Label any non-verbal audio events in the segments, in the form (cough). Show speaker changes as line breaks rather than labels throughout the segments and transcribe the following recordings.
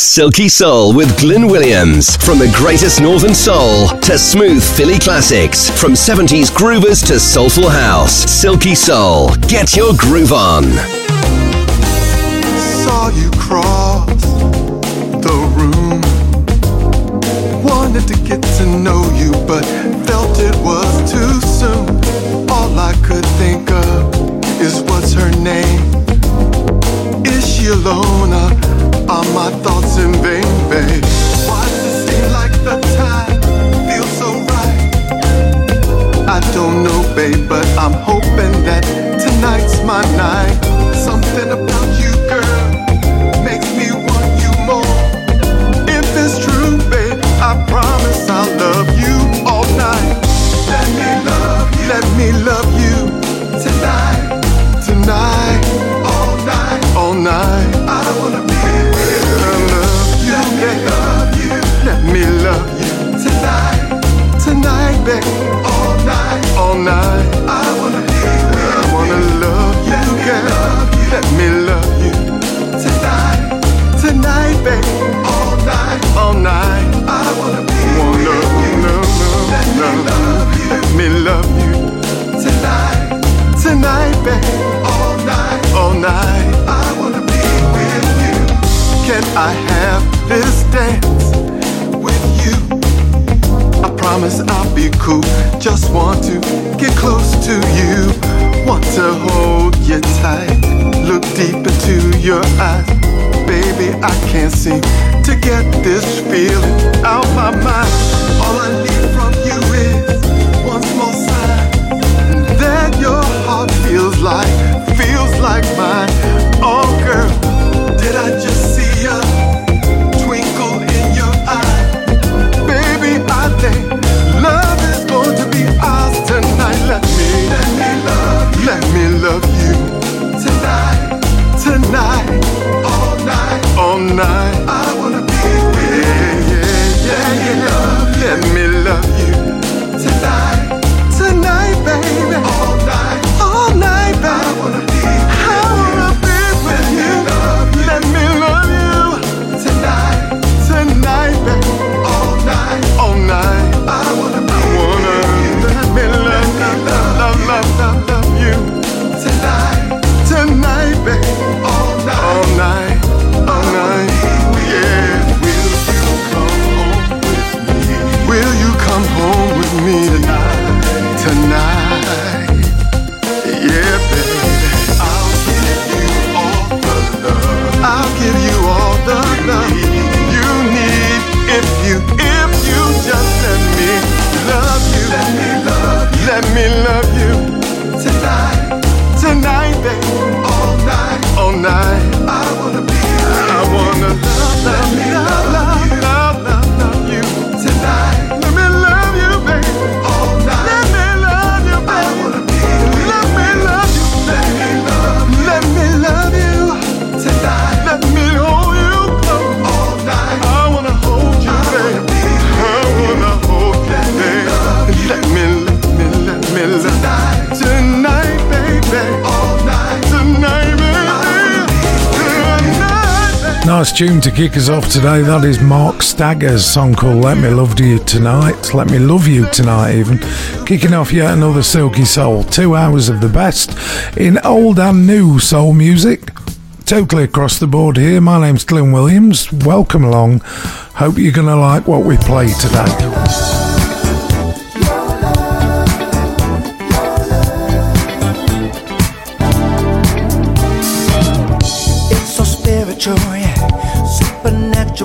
Silky Soul with Glyn Williams. From the greatest northern soul to smooth Philly classics. From 70s groovers to soulful house. Silky Soul. Get your groove on.
Saw you cross the room. Wanted to get to know you, but felt it was too soon. All I could think of is what's her name? Is she alone? Uh, I'm hoping that tonight's my night. I have this dance? With you. I promise I'll be cool. Just want to get close to you. Want to hold you tight. Look deep into your eyes. Baby, I can't seem to get this feeling out my mind. All I need from you is one small sign that your heart feels like, feels like mine. Oh, girl, did I just see
Nice tune to kick us off today. That is Mark Stagger's song called Let Me Love You Tonight. Let Me Love You Tonight, even. Kicking off yet another Silky Soul. Two hours of the best in old and new soul music. Totally across the board here. My name's Glyn Williams. Welcome along. Hope you're going to like what we play today.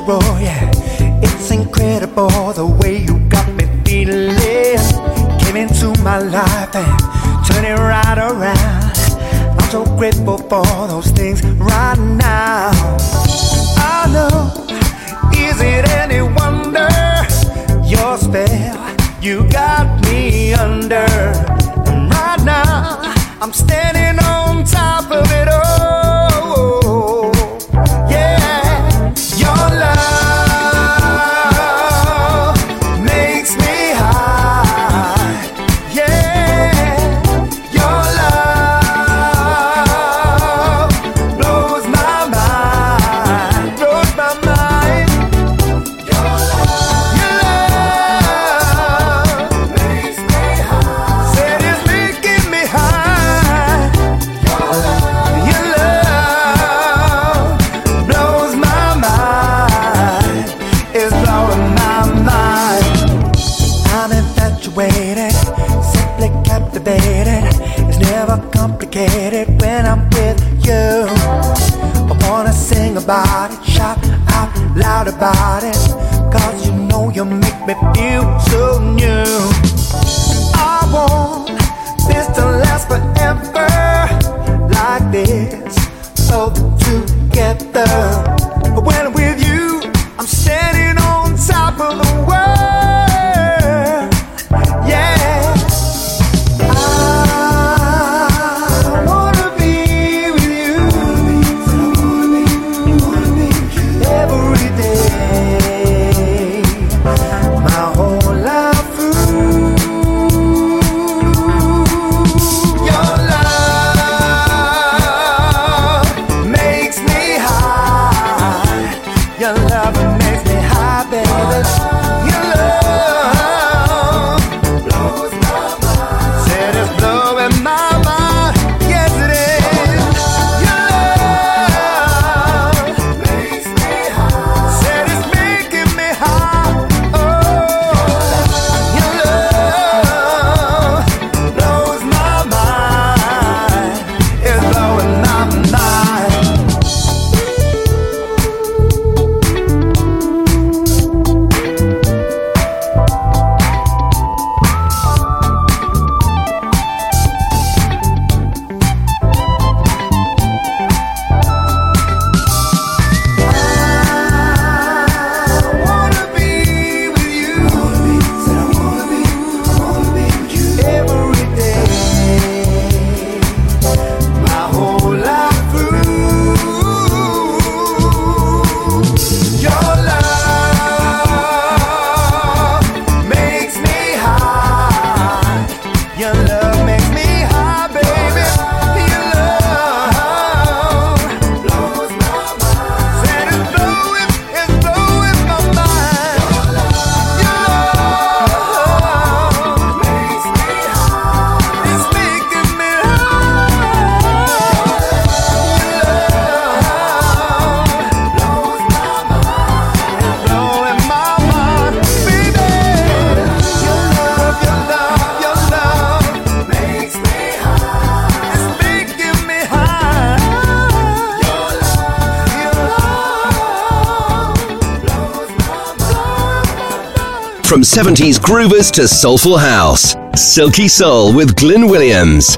Natural, yeah. It's incredible the way you got me feeling. Came into my life and turned it right around. I'm so grateful for those things right now. I know, is it any wonder your spell you got me under? And right now, I'm standing on goodbye.
From 70s groovers to soulful house, Silky Soul with Glyn Williams.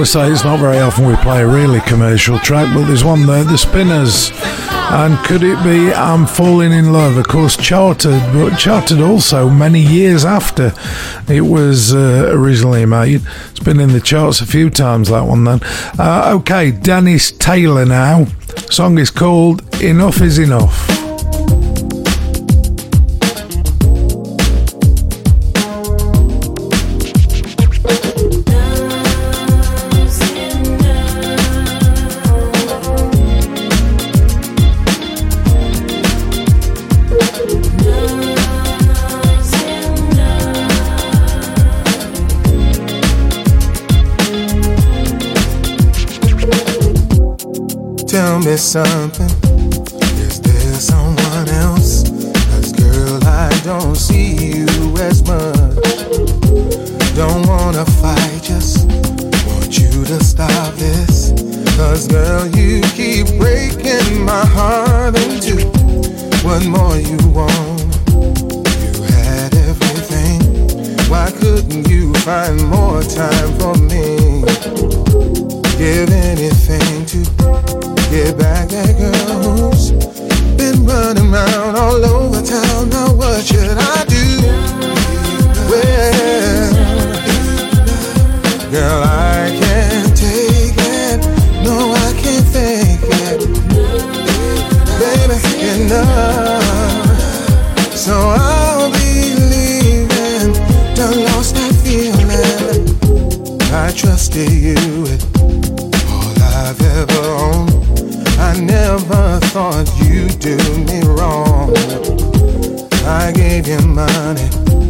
Gotta say, it's not very often we play a really commercial track, but there's one there, The Spinners. And could it be I'm Falling in Love? Of course, charted, but charted also many years after it was uh, originally made. It's been in the charts a few times, that one then. Uh, okay, Dennis Taylor now. Song is called Enough is Enough.
Me something. Is there someone else? Cause girl, I don't see you as much. Don't wanna fight, just want you to stop this. Cause girl, you keep breaking my heart in two. What more you want? You had everything. Why couldn't you find more time for me? Give anything to get back that at girls. Been running around all over town. Now what should I do? Well, girl, I can't take it. No, I can't fake it. Baby, enough. So I'll be leaving. Done lost that feeling. I trusted you gave you money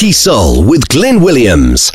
Silky Soul with Glyn Williams.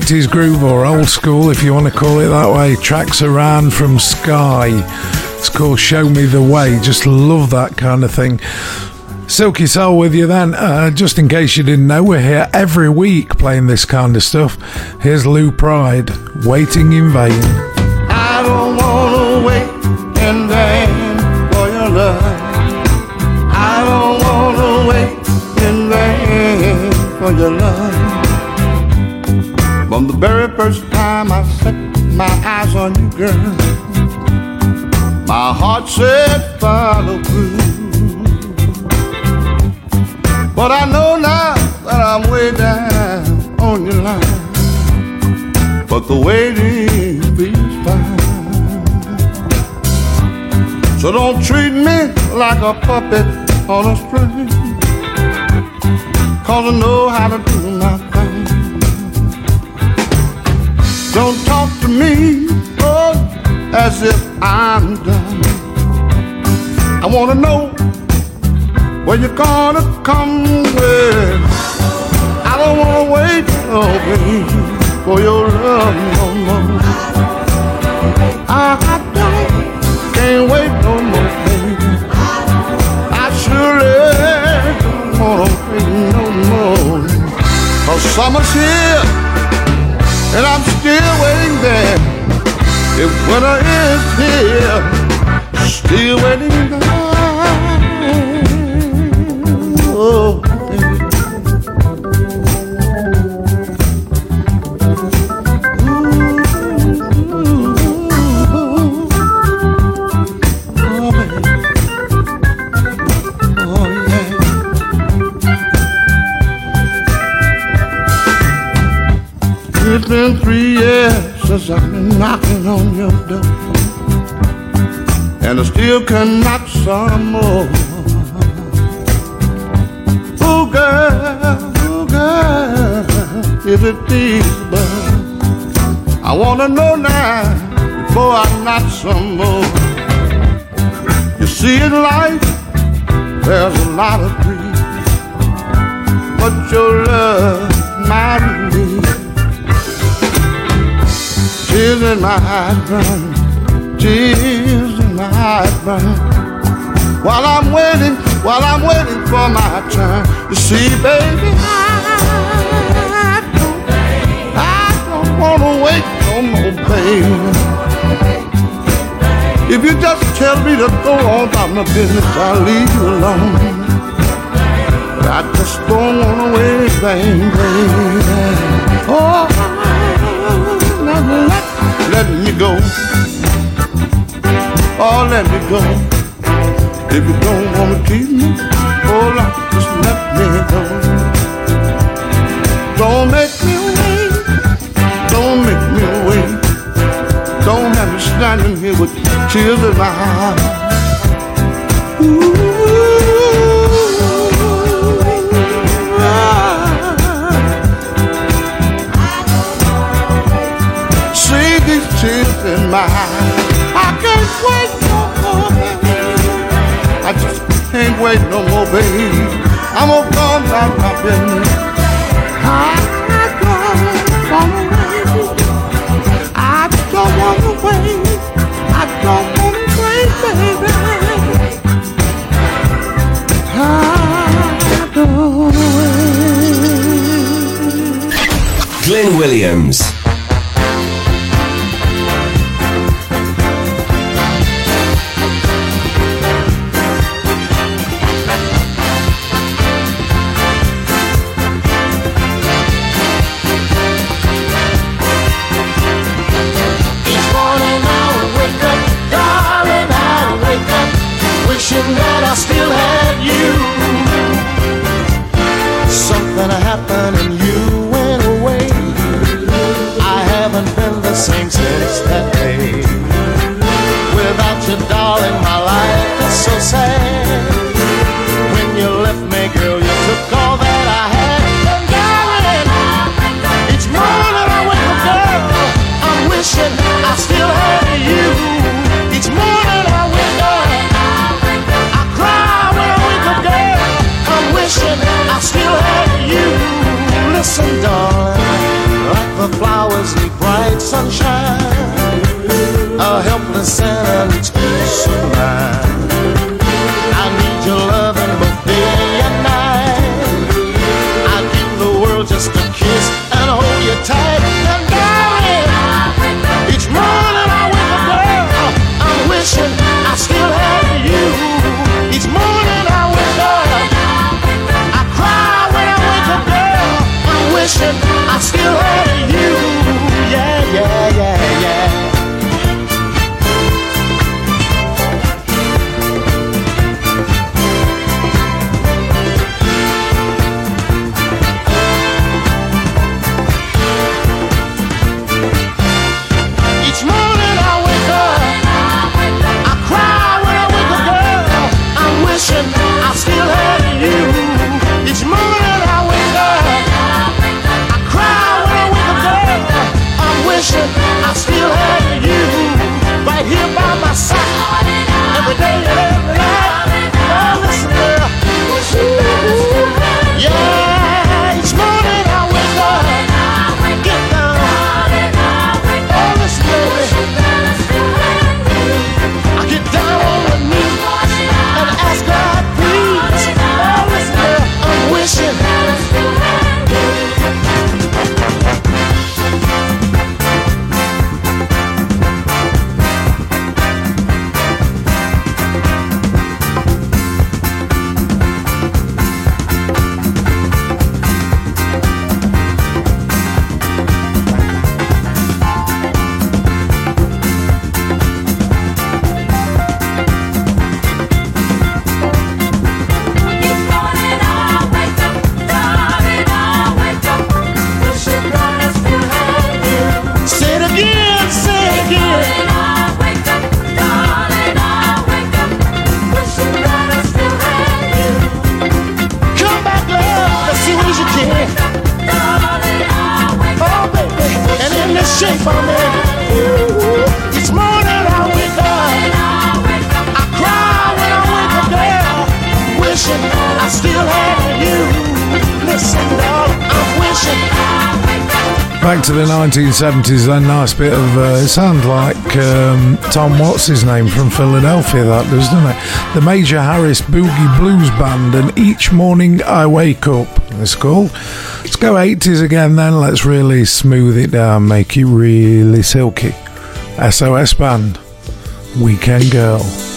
80s groove or old school, if you want to call it that way. Tracks around from Skyy. It's called Show Me the Way. Just love that kind of thing. Silky Soul with you then. Uh, just in case you didn't know, we're here every week playing this kind of stuff. Here's Lou Pride, Waiting in Vain.
Oh, girl, oh, girl, is it feasible? I wanna know now before I knock some more. You see, in life, there's a lot of grief, but your love, my relief. Tears in my eyes burn, tears in my eyes burn. While I'm waiting, while I'm waiting for my turn. You see, baby, I don't, I don't wanna wait no more, baby. If you just tell me to go on about my business, I'll leave you alone. But I just don't wanna wait baby. Oh let, let me go. Oh, let me go.
If you don't wanna keep me, oh Lord, just let me go. Don't make me wait, don't make me wait. Don't have me standing here with tears in my eyes. Ooh. tears in my eyes. can't wait no more, babe. I'm gonna come down popping. I don't wanna wait. I don't wanna wait. I don't wanna wait, baby. I don't.
Glyn Williams.
70s, then nice bit of uh, it sounds like um, Tom what's his name from Philadelphia, that does, doesn't it? The Major Harris Boogie Blues Band, and each morning I wake up. It's called. Let's go 80s again, then let's really smooth it down, make it really silky. SOS Band, Weekend Girl.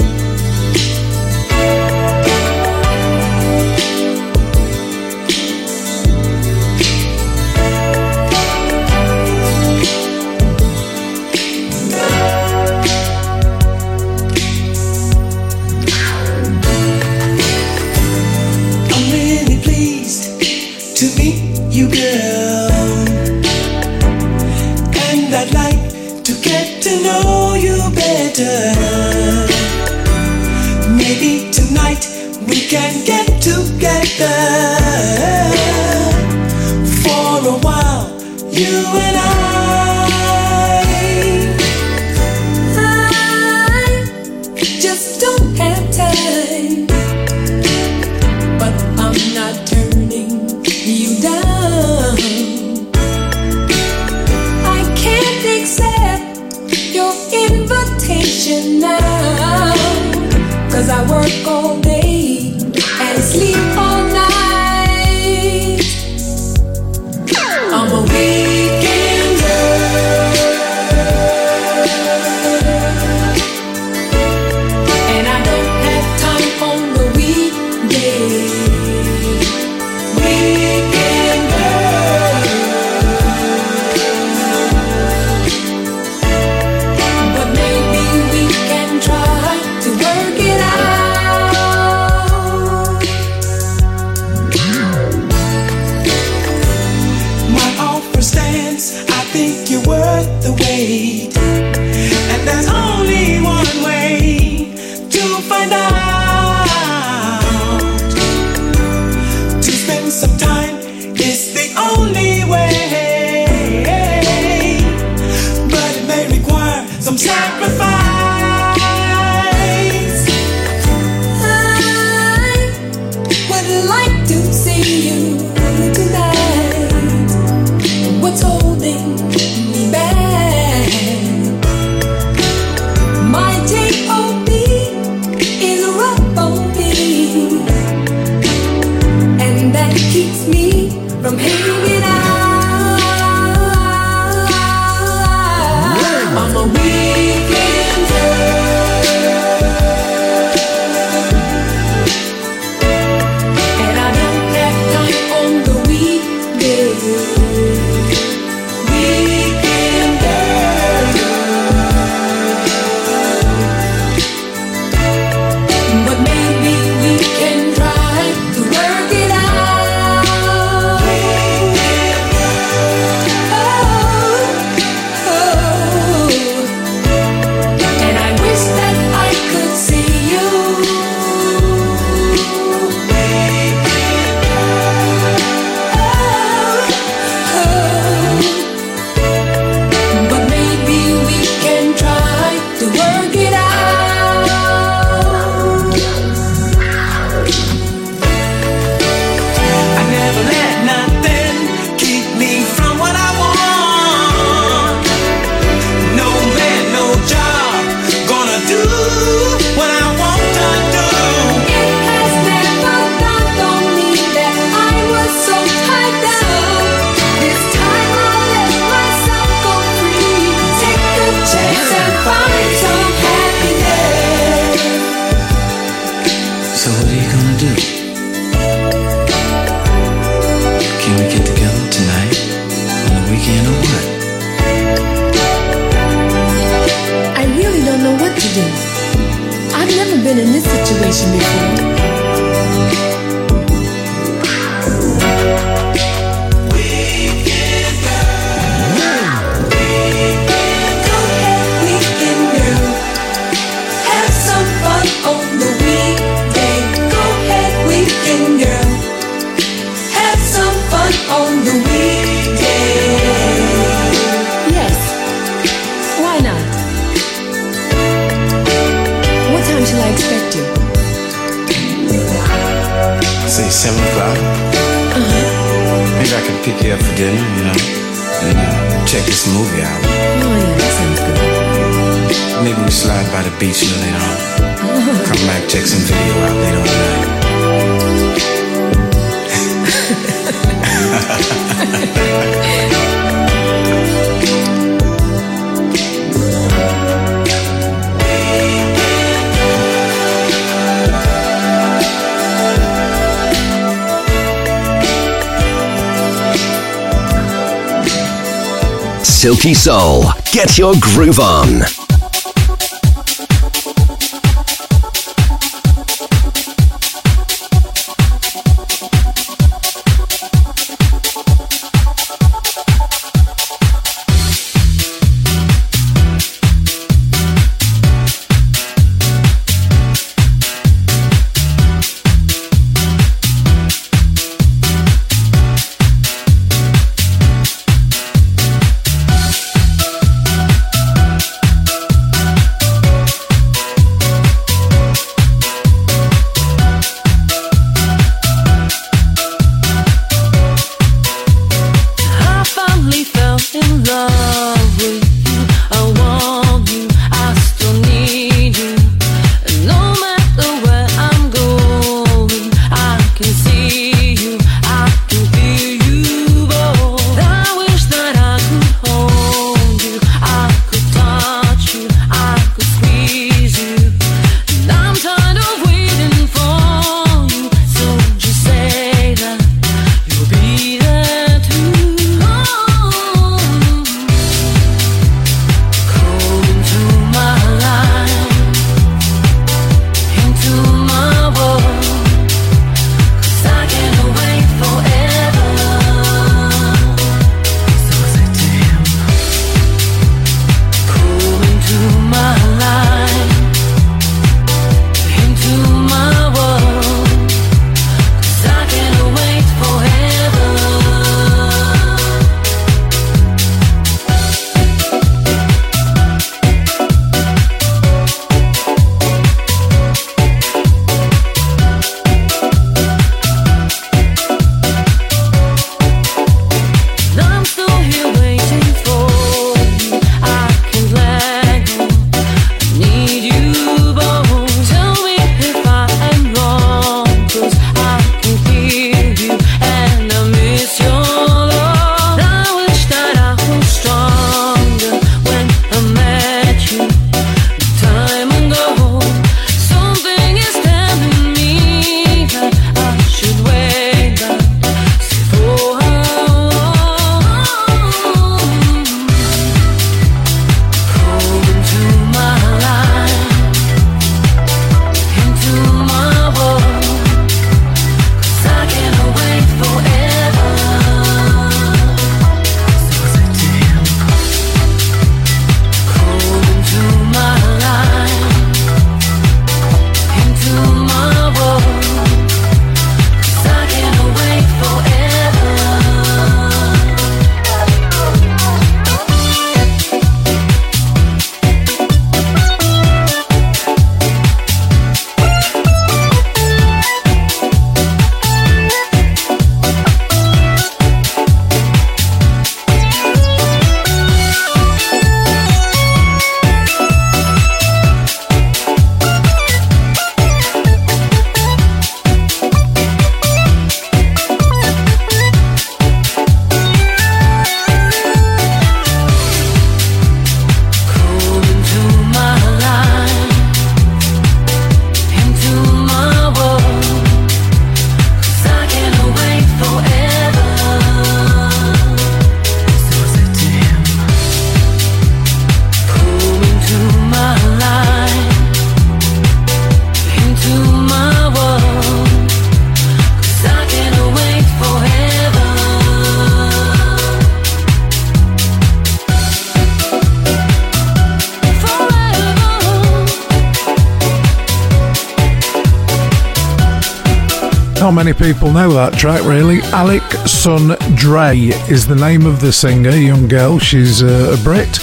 Not many people know that track, really. Alec Sun Dre is the name of the singer, young girl. She's a Brit.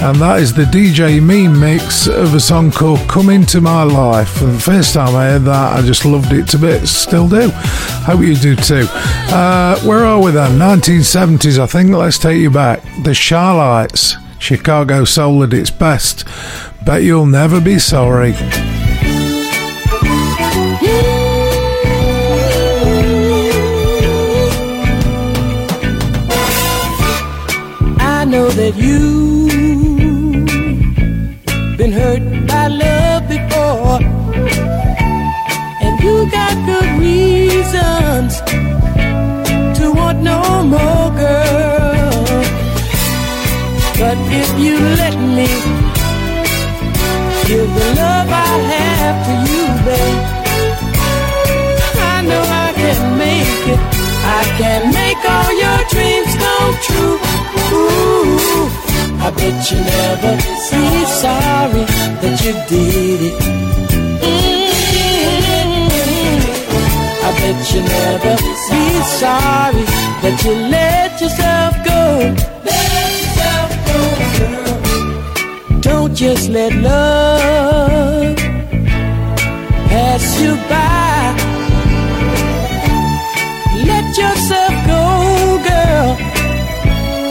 And that is the DJ Meme mix of a song called Come Into My Life. And the first time I heard that, I just loved it to bits. Still do. Hope you do too. Uh, where are we then? 1970s, I think. Let's take you back. The Chi-Lites. Chicago Soul at its best. Bet you'll never be sorry.
Know that you've been hurt by love before, and you got good reasons to want no more, girl. But if you let me give the love I have to you, babe, I know I can make it. I can make all your dreams come true. I bet you never be sorry that you did it. Mm-hmm. I bet you never be sorry that you let yourself go. Let yourself go, girl. Don't just let love pass you by. Let yourself go, girl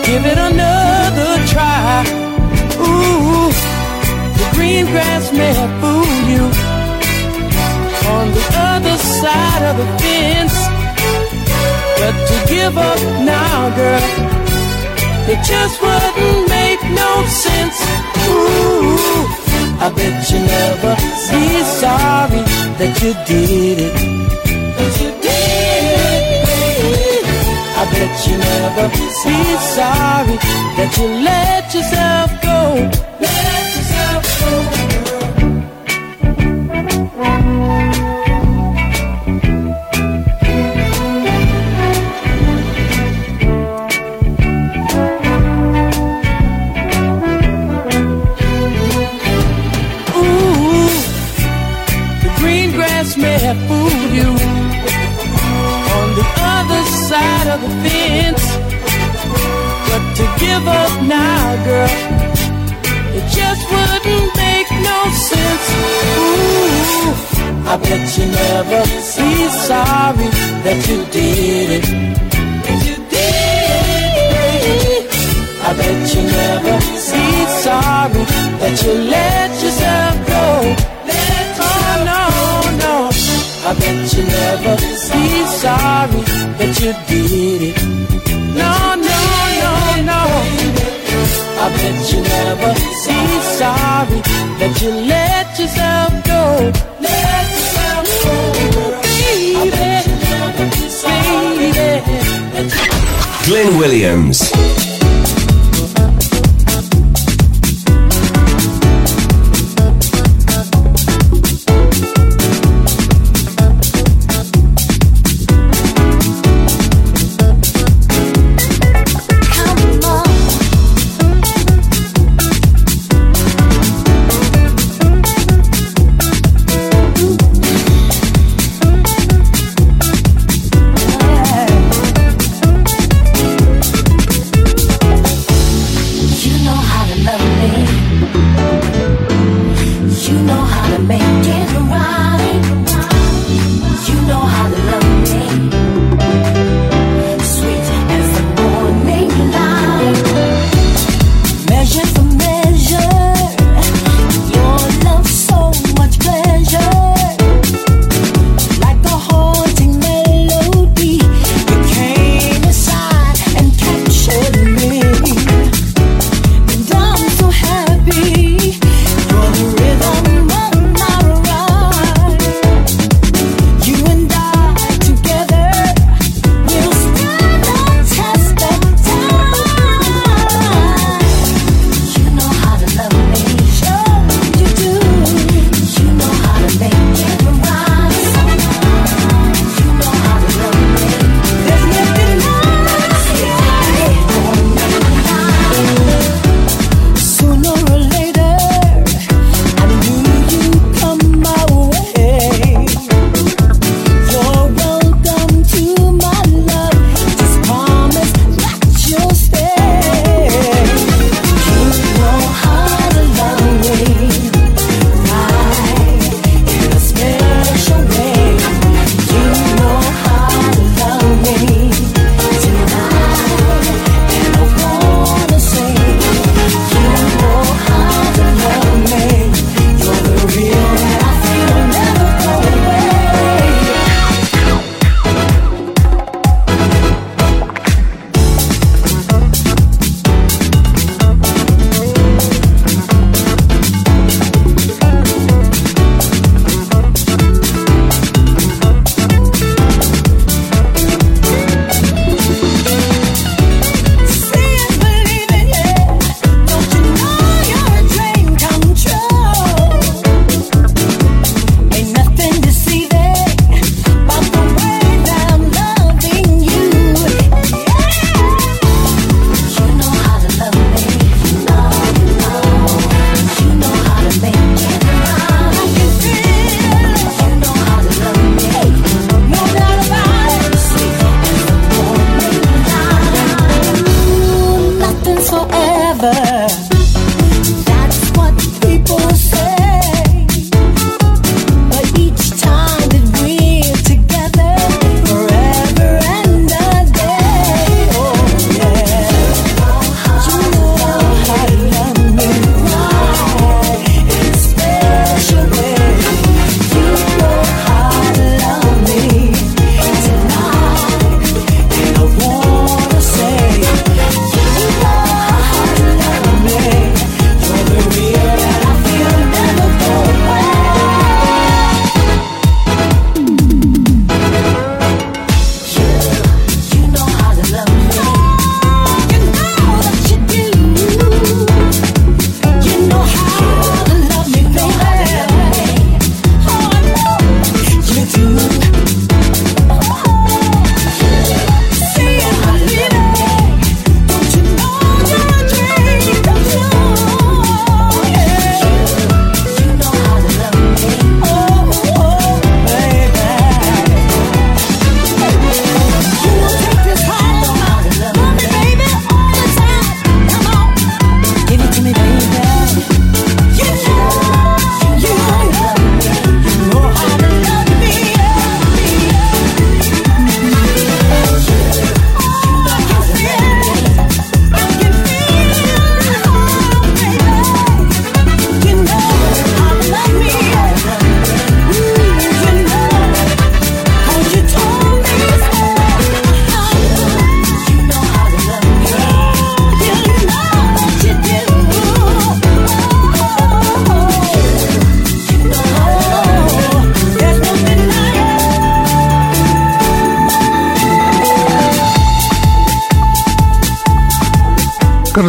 give it another green grass may have fooled you on the other side of the fence. But to give up now, girl, it just wouldn't make no sense. Ooh, I bet you never be sorry that you did it. That you did it. I bet you never be sorry that you let yourself go. Girl, it just wouldn't make no sense. Ooh, I bet you never be sorry that you did it. That you did it. I bet you never be sorry that you let yourself go. Let oh, no, no. I bet you never be sorry that you did it. I bet you never be sorry that you let yourself go. Let yourself go, baby.
Glyn Williams.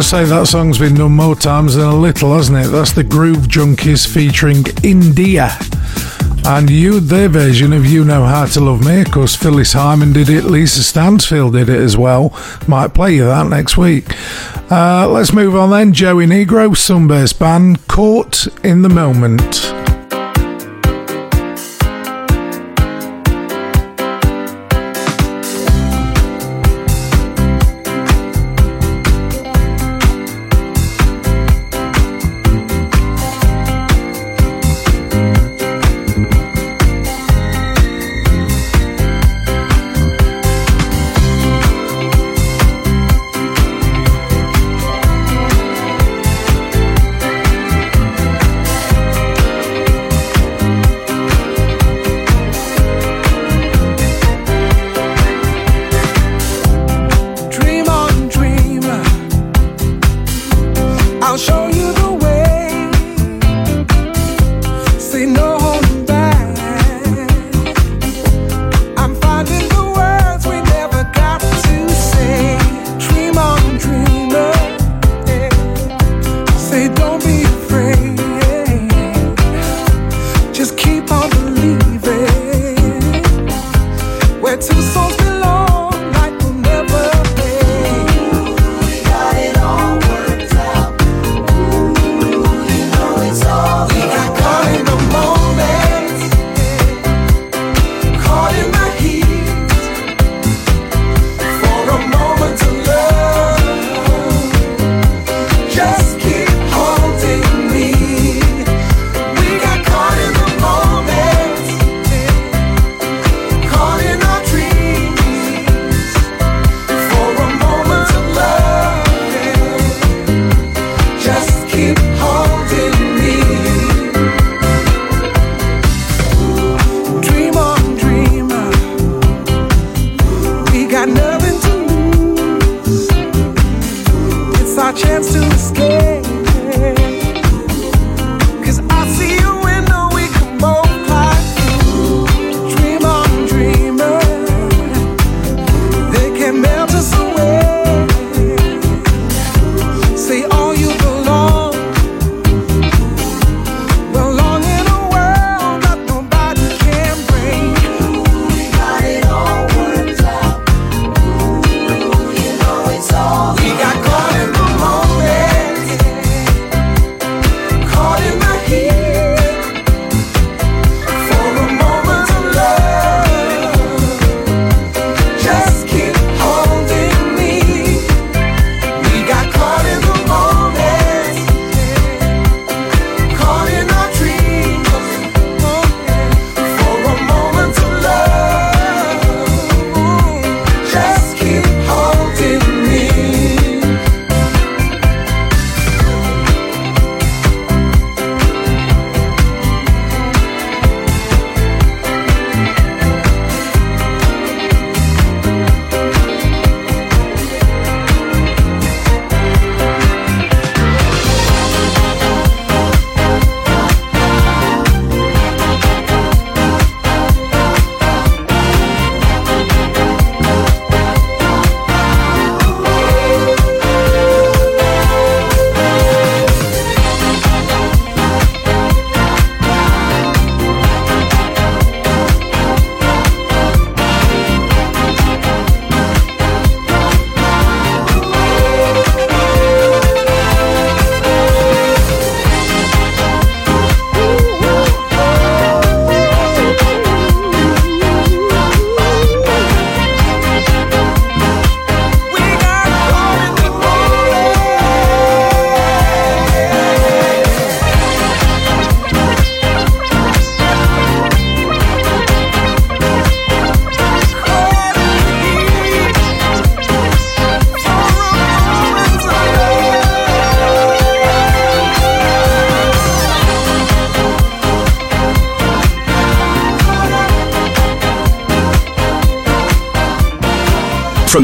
Say that song's been done more times than a little, hasn't it? That's the Groove Junkies featuring India. And you, their version of You Know How to Love Me, of course, Phyllis Hyman did it, Lisa Stansfield did it as well. Might play you that next week. Uh, let's move on then. Joey Negro, Sunburst Band, Caught in the Moment.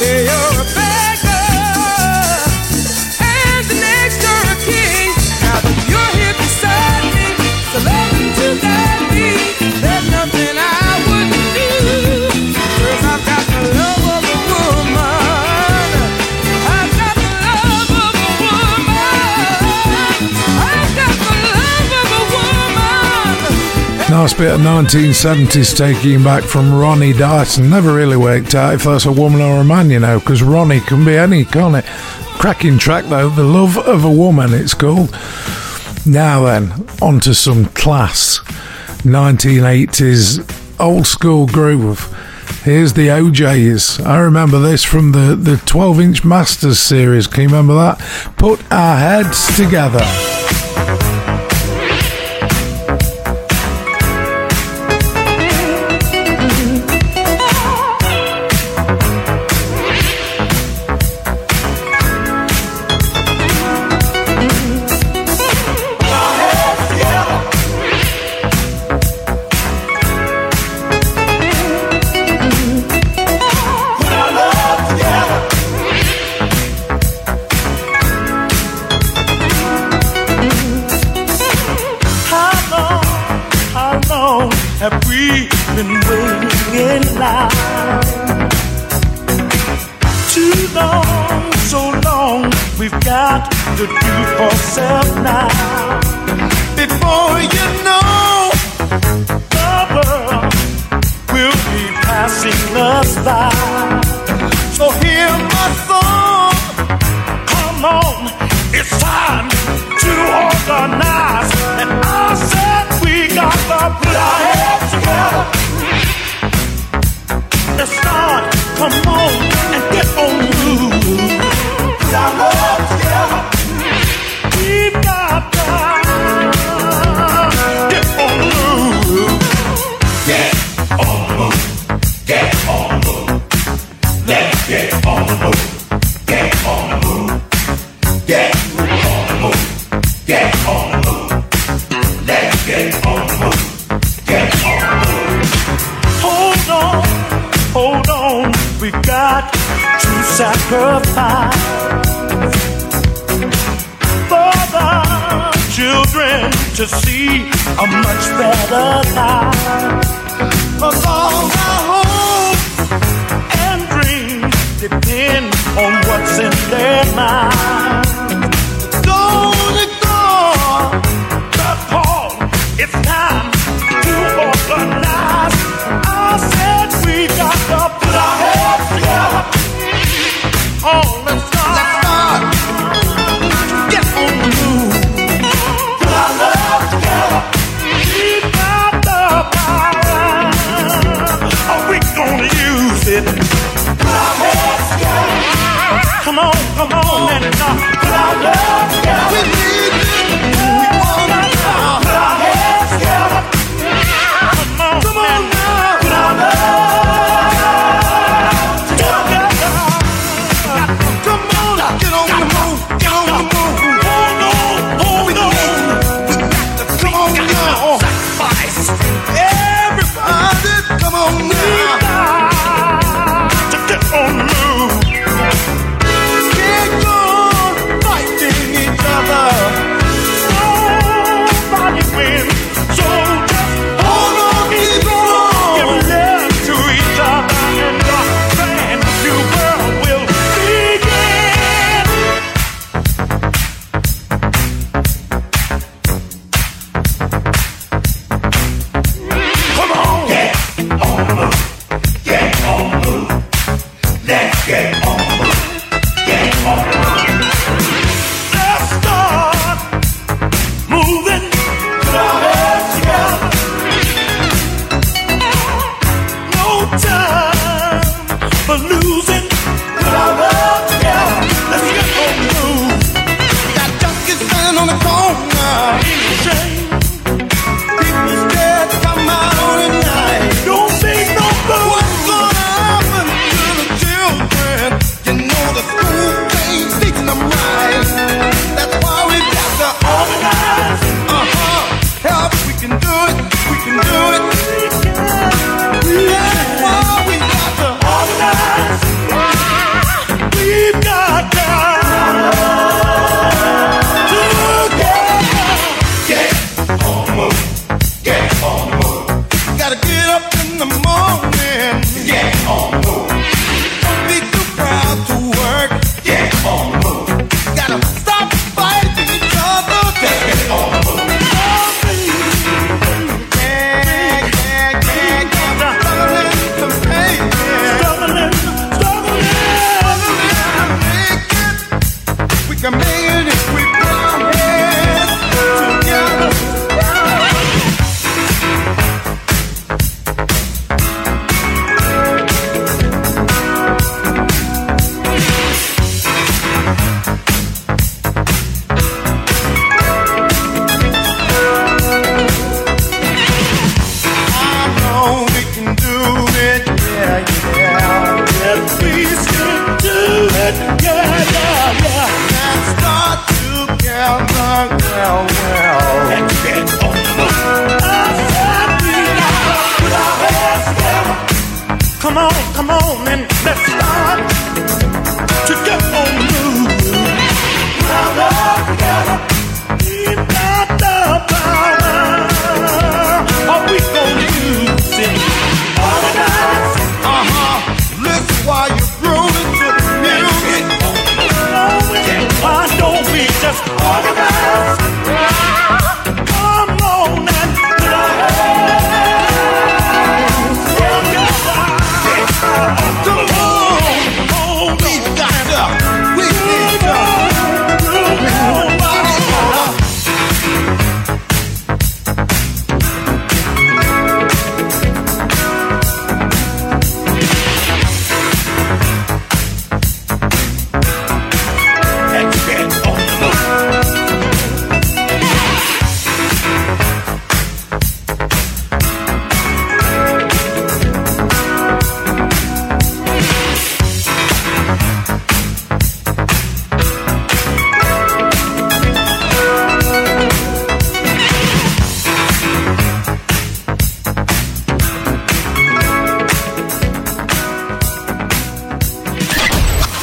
day
last bit of 1970s taking back from Ronnie Dyson. Never really worked out if that's a woman or a man, you know, because Ronnie can be any, can't it? Cracking track, though. The Love of a Woman, it's called. Now then, on to some class. 1980s old school groove. Here's the O'Jays. I remember this from the, the 12 inch Masters series. Can you remember that? Put our heads together.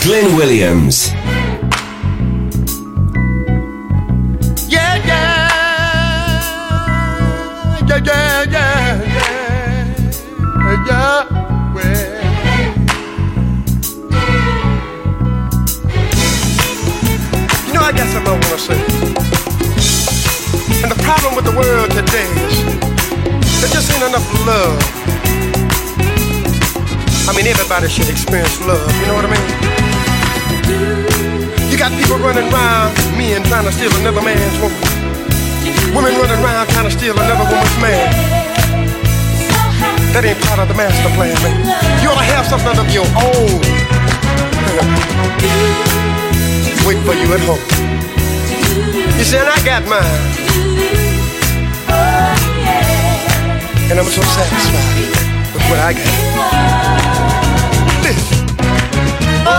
Glyn Williams.
Yeah, yeah, yeah, yeah, yeah, yeah, yeah. Well. You know, I got something I want to say. And the problem with the world today is there just ain't enough love. I mean, everybody should experience love. You know what I mean? You got people running around me and trying to steal another man's woman. Women running around trying to steal another woman's man. That ain't part of the master plan, man. You ought to have something of your own. (laughs) Wait for you at home. You see, I got mine. And I'm so satisfied with what I got.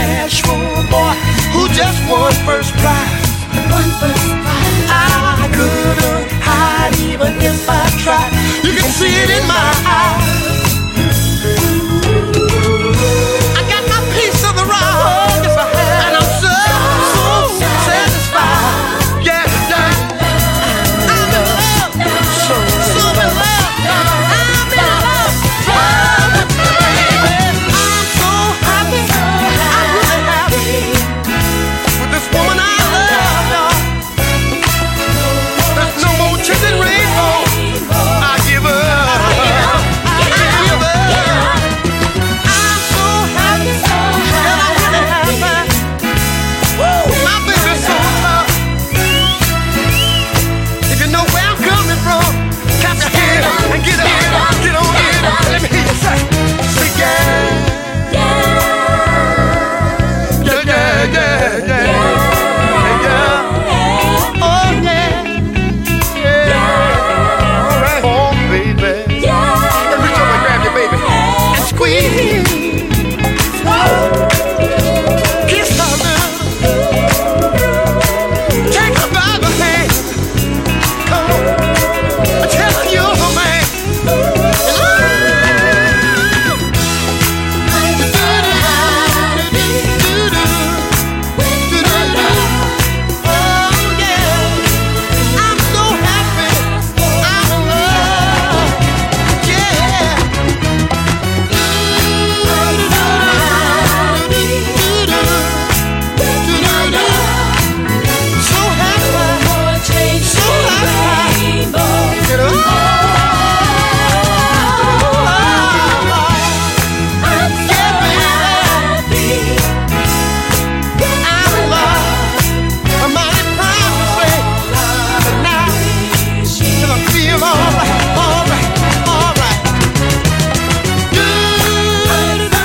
bashful boy who just won first prize. Won first prize. I couldn't hide even if I tried. You can see it in my eyes.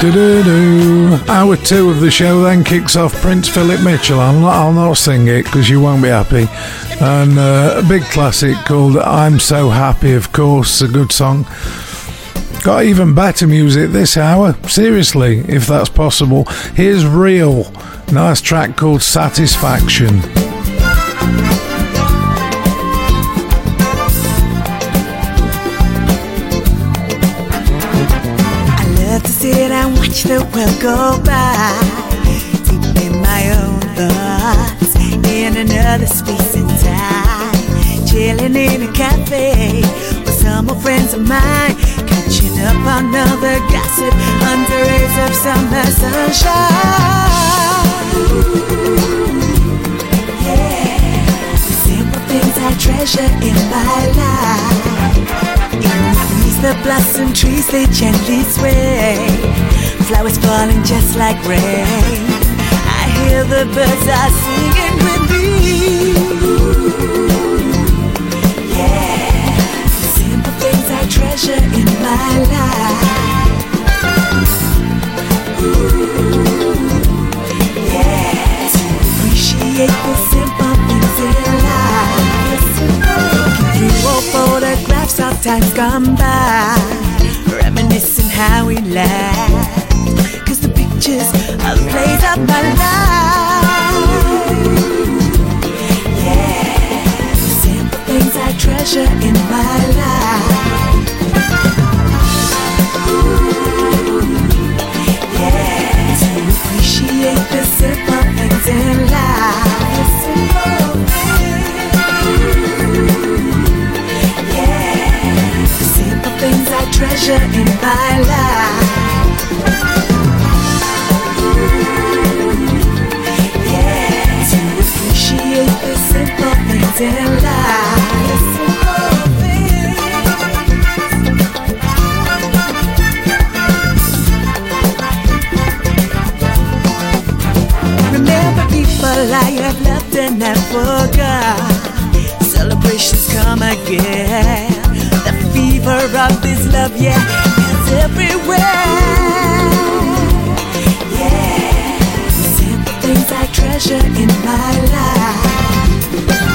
Hour two of the show then kicks off Prince Phillip Mitchell. I'll not, I'll not sing it because you won't be happy. And uh, a big classic called I'm So Happy, of course, a good song. Got even better music this hour, seriously, if that's possible. Here's Real, nice track called Satisfaction.
Watch the world go by, deep in my own thoughts, in another space and time, chilling in a cafe with some old friends of mine, catching up on the gossip under rays of summer sunshine. Yeah, the simple things I treasure in my life. In the blossom trees they gently sway flowers falling just like rain. I hear the birds are singing with me. Yeah, simple things I treasure in my life. Ooh, yeah, appreciate the simple things in life. Through old photographs of times gone by, reminiscing how we laughed pictures of place of my life. Yeah, simple things I treasure in my life. yeah, to appreciate the simple things in life. Treasure in my life. Treasure in my life.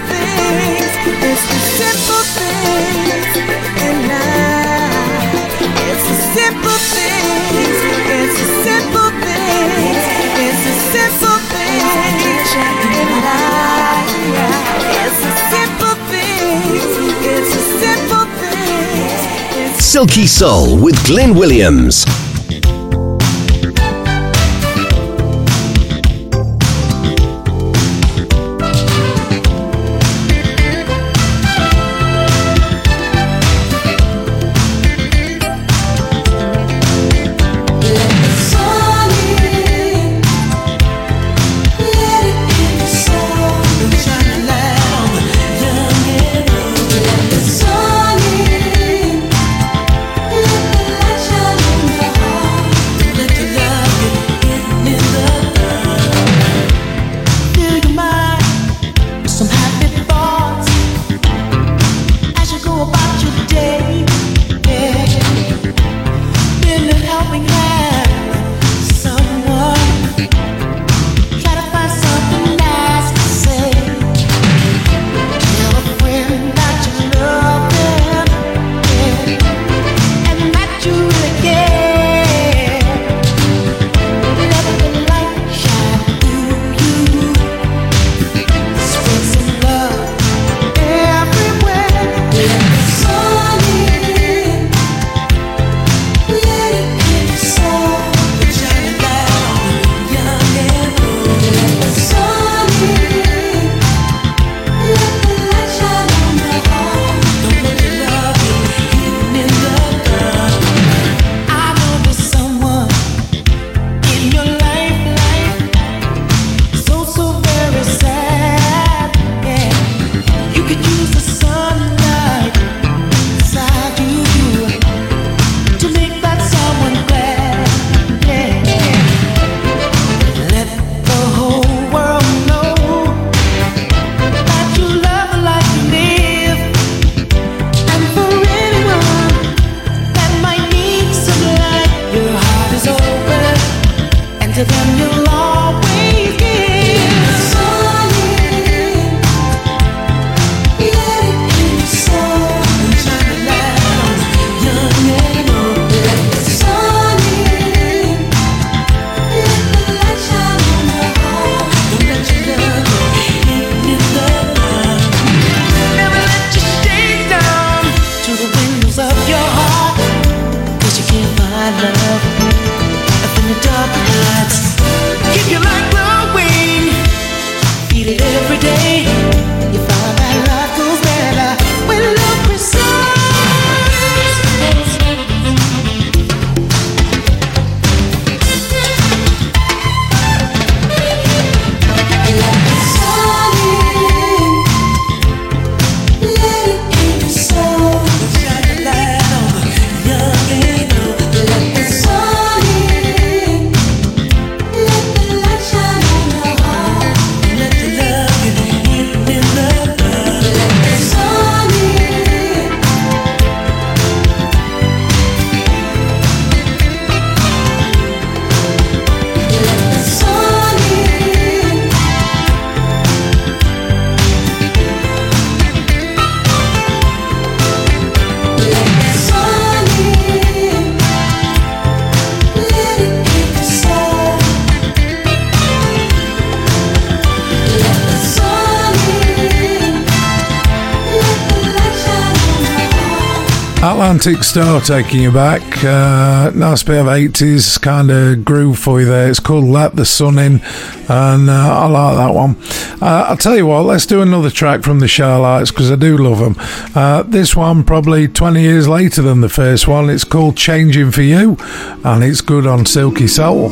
Silky Soul with Glyn Williams.
Atlantic Starr taking you back. Uh, nice bit of 80s kind of groove for you there. It's called Let the Sun In, and uh, I like that one. Uh, I'll tell you what, let's do another track from the Chi-Lites because I do love them. Uh, this one, probably 20 years later than the first one, it's called Changing for You, and it's good on Silky Soul.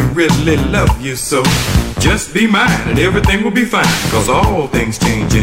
really, really
love you so. Just be mine and everything will be fine, cause all things change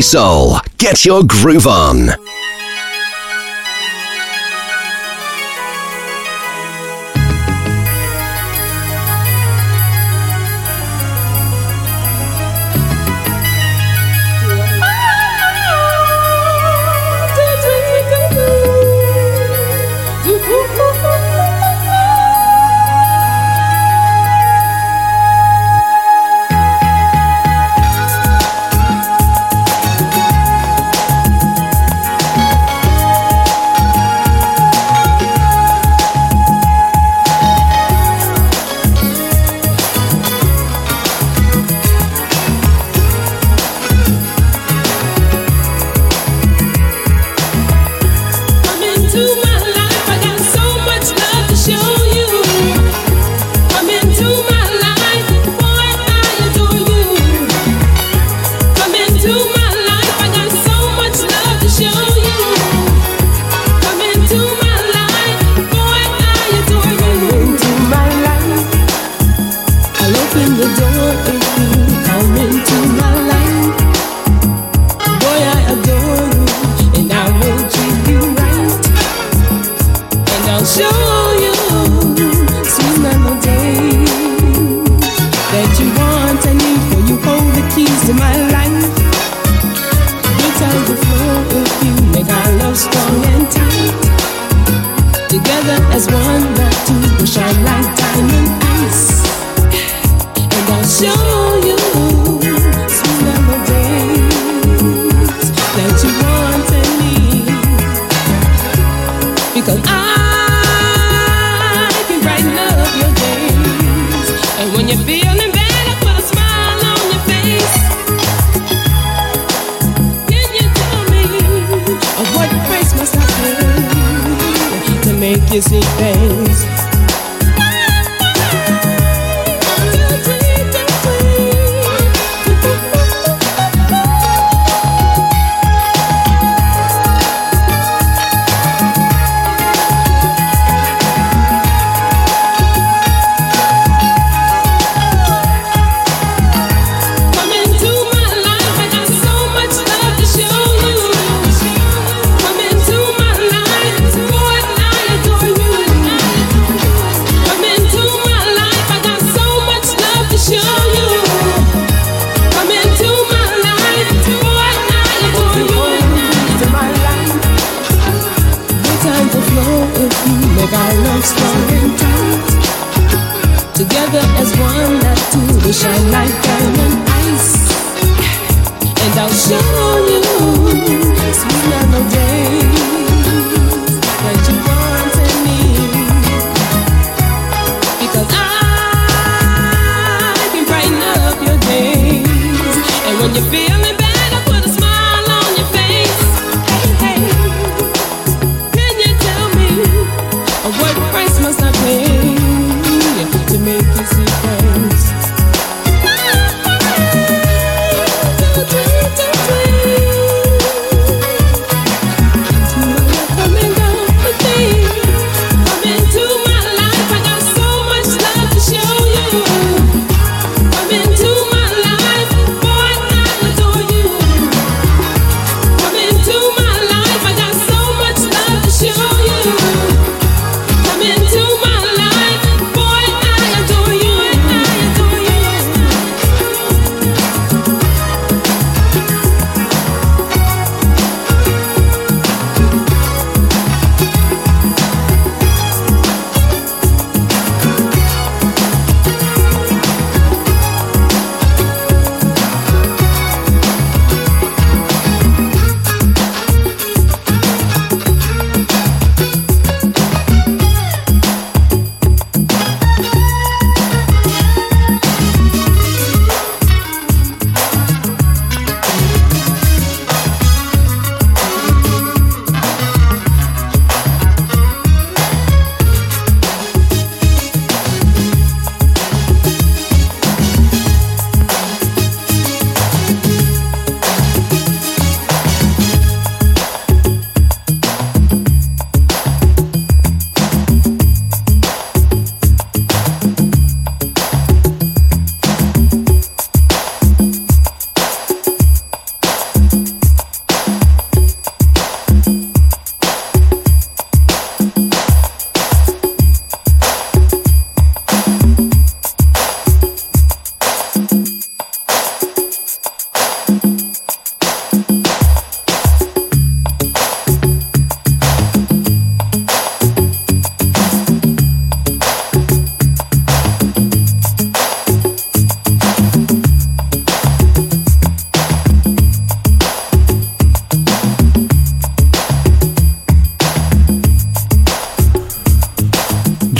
Soul. Get your groove on.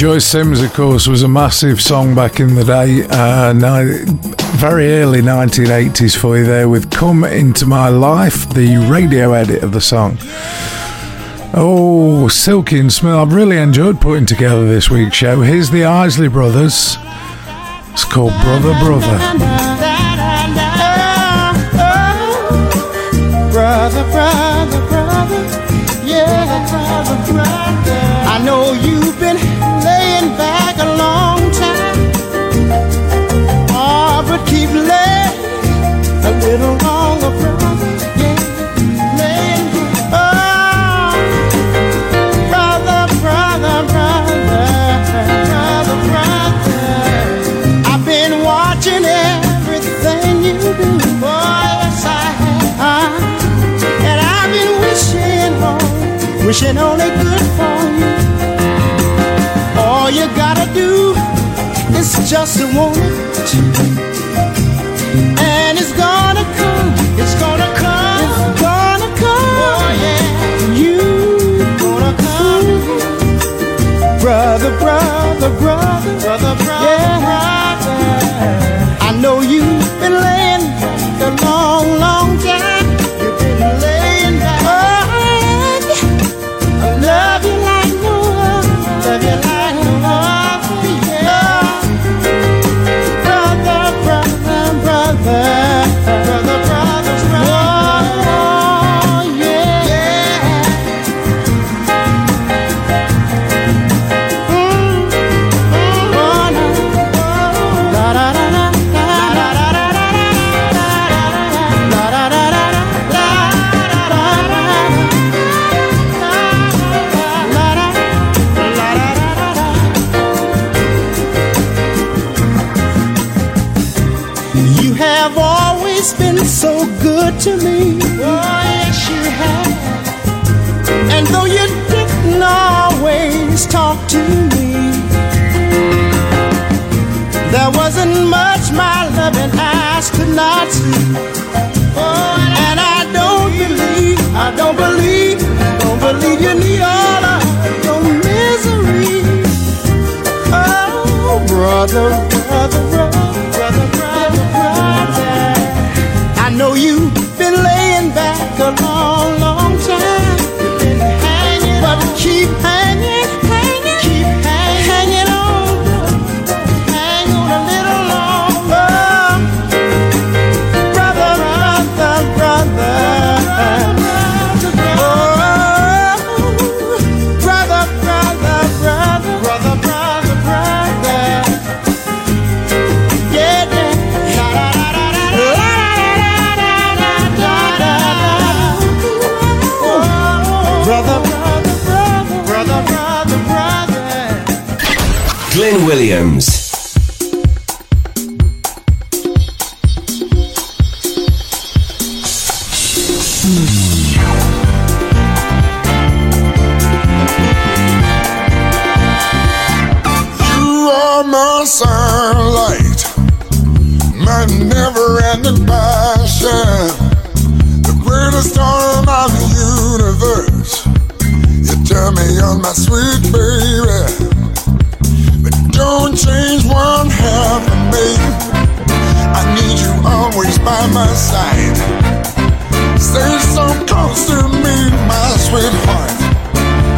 Joyce Sims, of course, was a massive song back in the day. Uh, very early 1980s for you there with Come Into My Life, the radio edit of the song. Oh, silky and smooth. I've really enjoyed putting together this week's show. Here's the Isley Brothers. It's called Brother Brother.
Brother, brother, brother, yeah, brother, brother. I know you've been else who wants it. And it's gonna come. It's gonna come. It's gonna come. Oh, yeah. You. Gonna come. Brother, brother, brother. Brother, brother, yeah. brother. I know you. not sleep. Oh, and I don't believe, I don't believe, don't believe you need all of your misery. Oh, brother.
Williams.
You are my sunlight, my never-ending passion, the greatest star in the universe. You turn me on, my sweet. my side. Say some close to me, my sweetheart.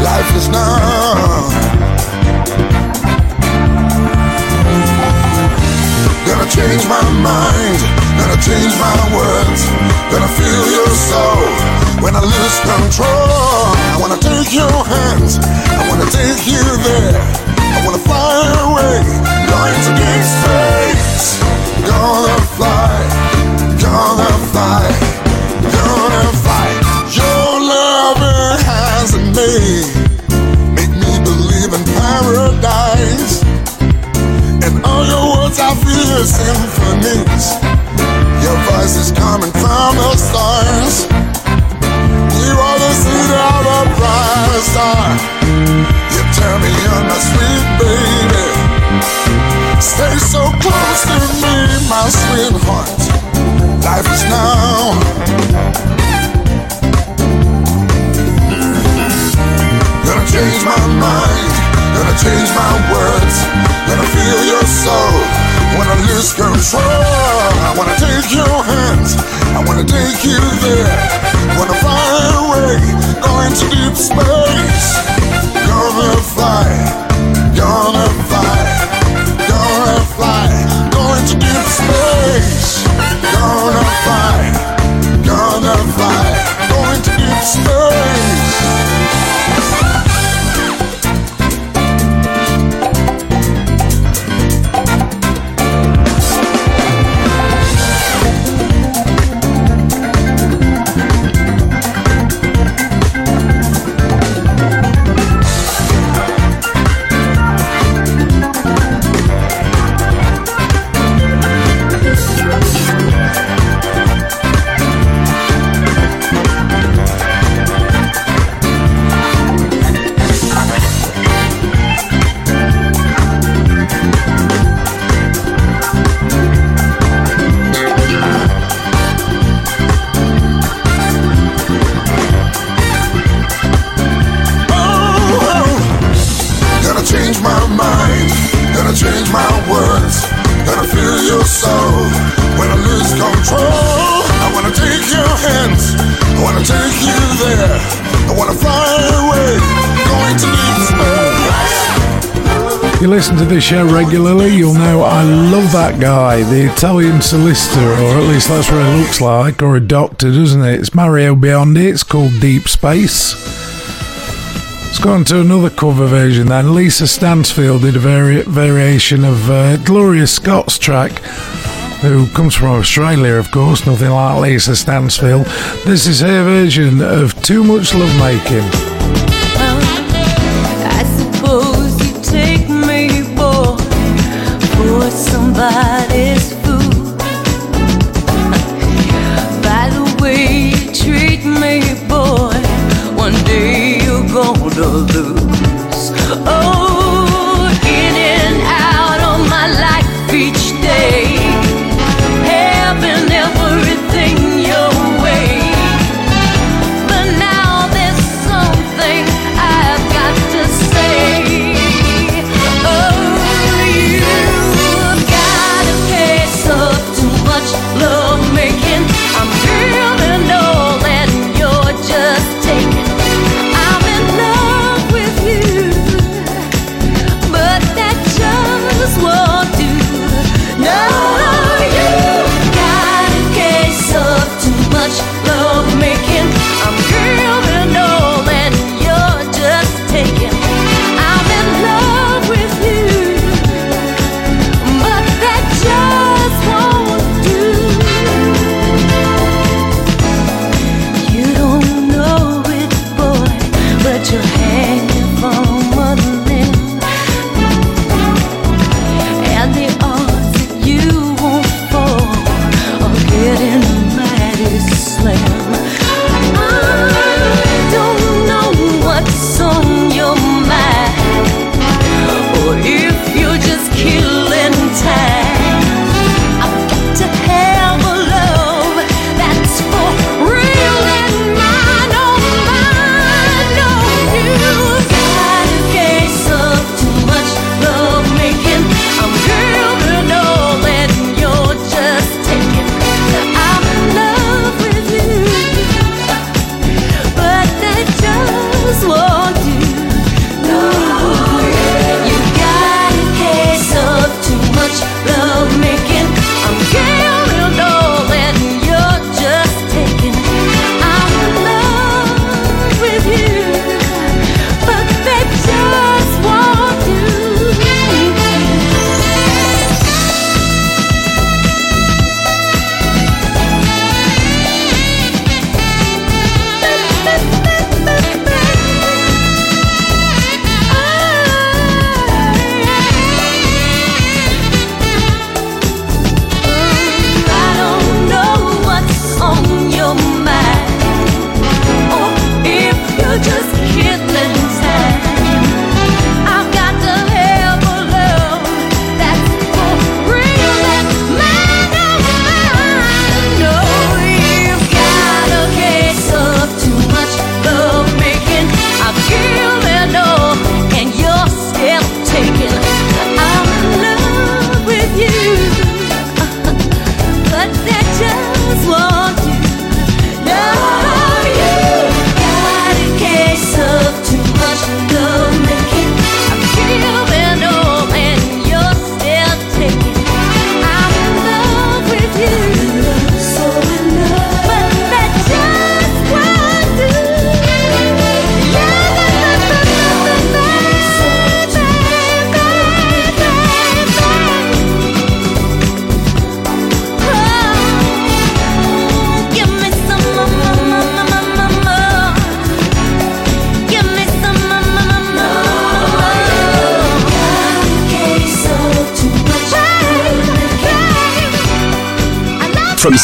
Life is now. Gonna change my mind, gonna change my words, gonna feel your soul when I lose control. I wanna take your hands, I wanna take you there, I wanna fly. take you. Wanna find a way, going to deep space.
the show regularly, you'll know I love that guy, the Italian solicitor, or at least that's what it looks like, or a doctor, doesn't it? It's Mario Biondi, it's called Deep Space. Let's go on to another cover version then. Lisa Stansfield did a vari- variation of uh, Gloria Scott's track, who comes from Australia, of course, nothing like Lisa Stansfield. This is her version of Too Much Lovemaking.
ayrıldık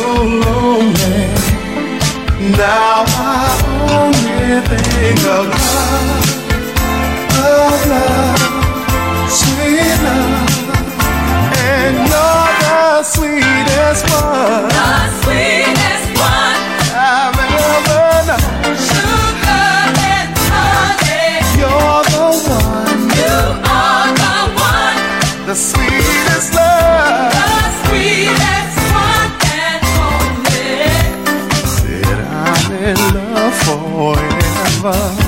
so lonely. Now I only think of love, of love, sweet love, and you're the sweetest one. forever.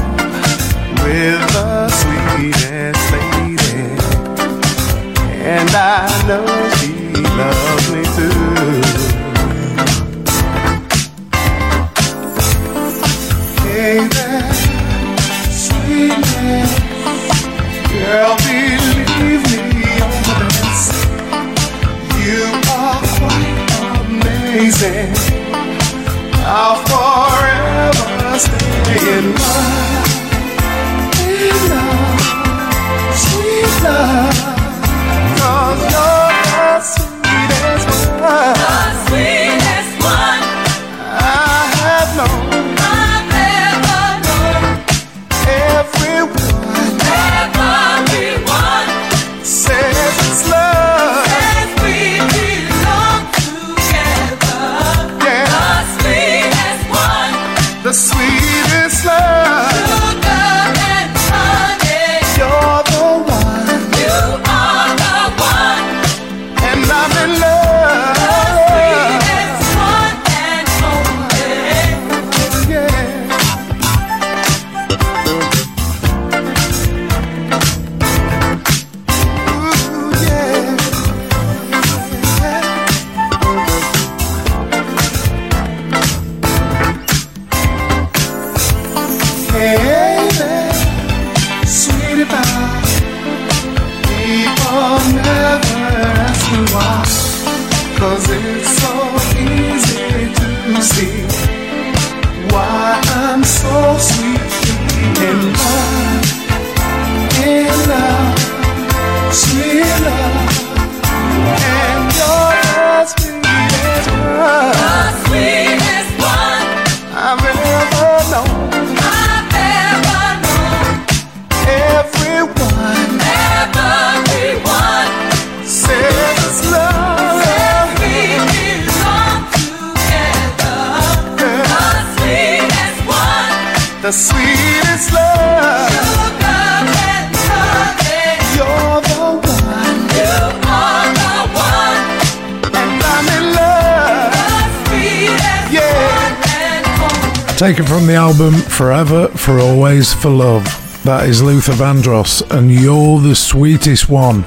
Taken from the album Forever, For Always, For Love. That is Luther Vandross, and You're the Sweetest One.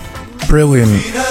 Brilliant.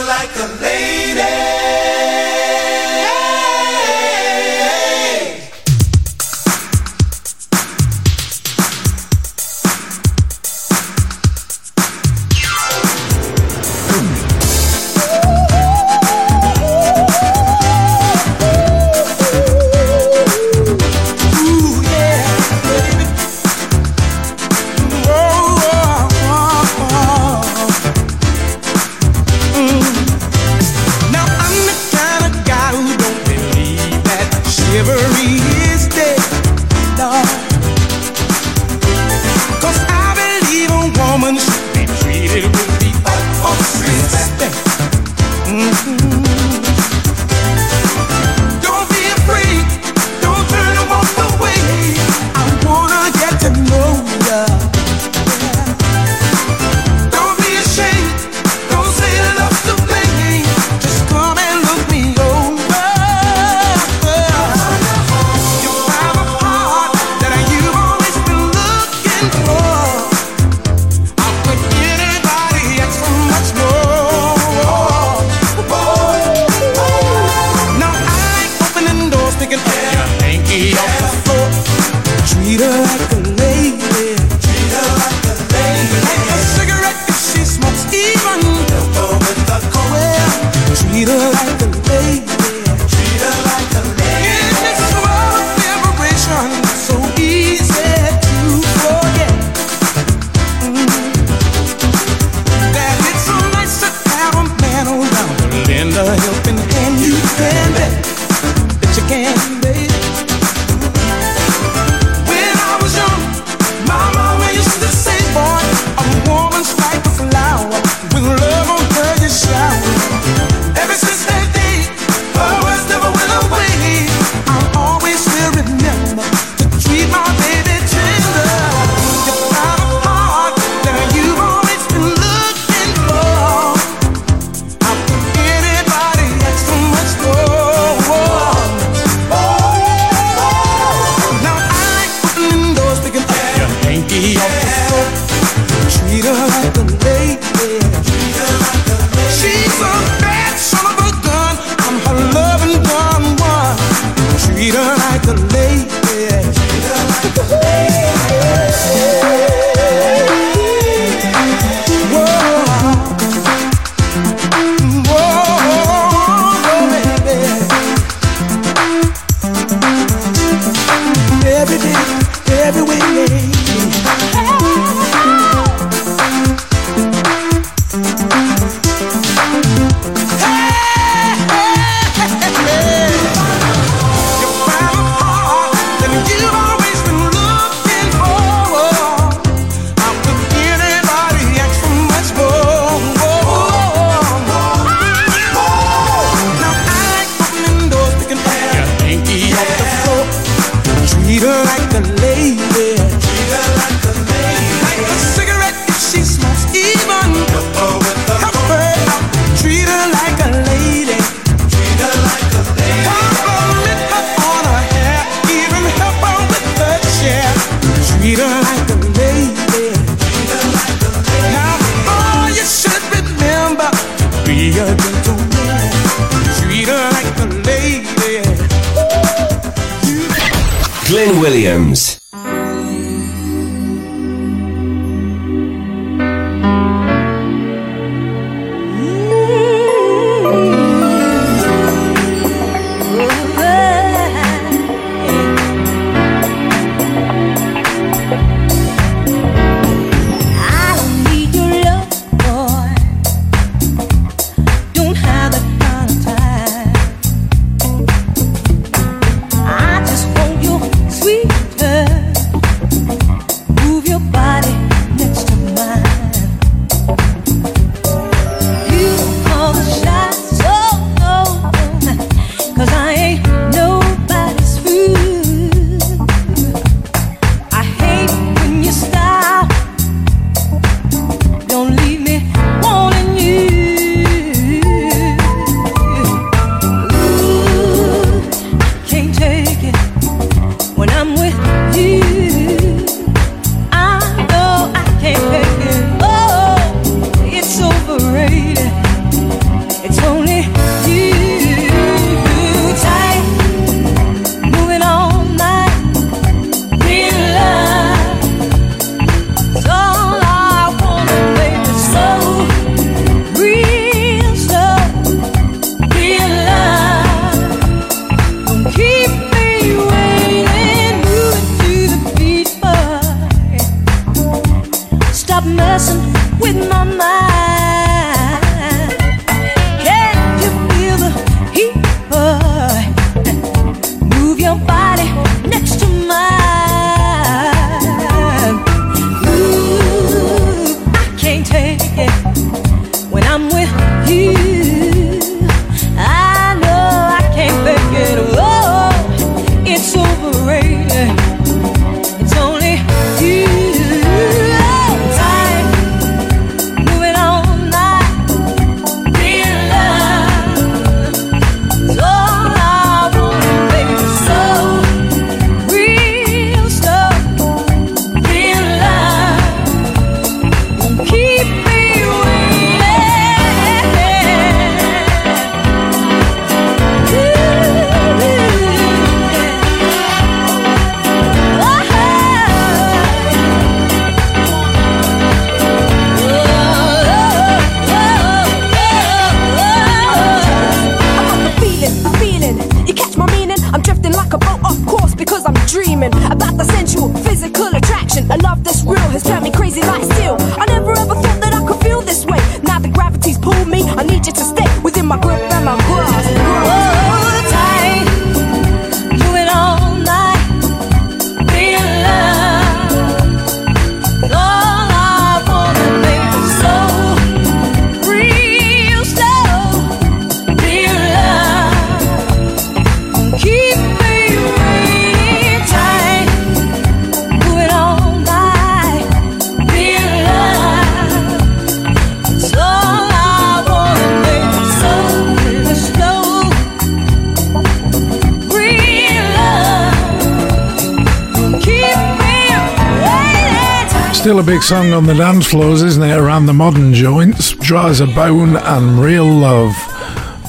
Song on the dance floors, isn't it? Around the modern joints. Dry as a bone and real love.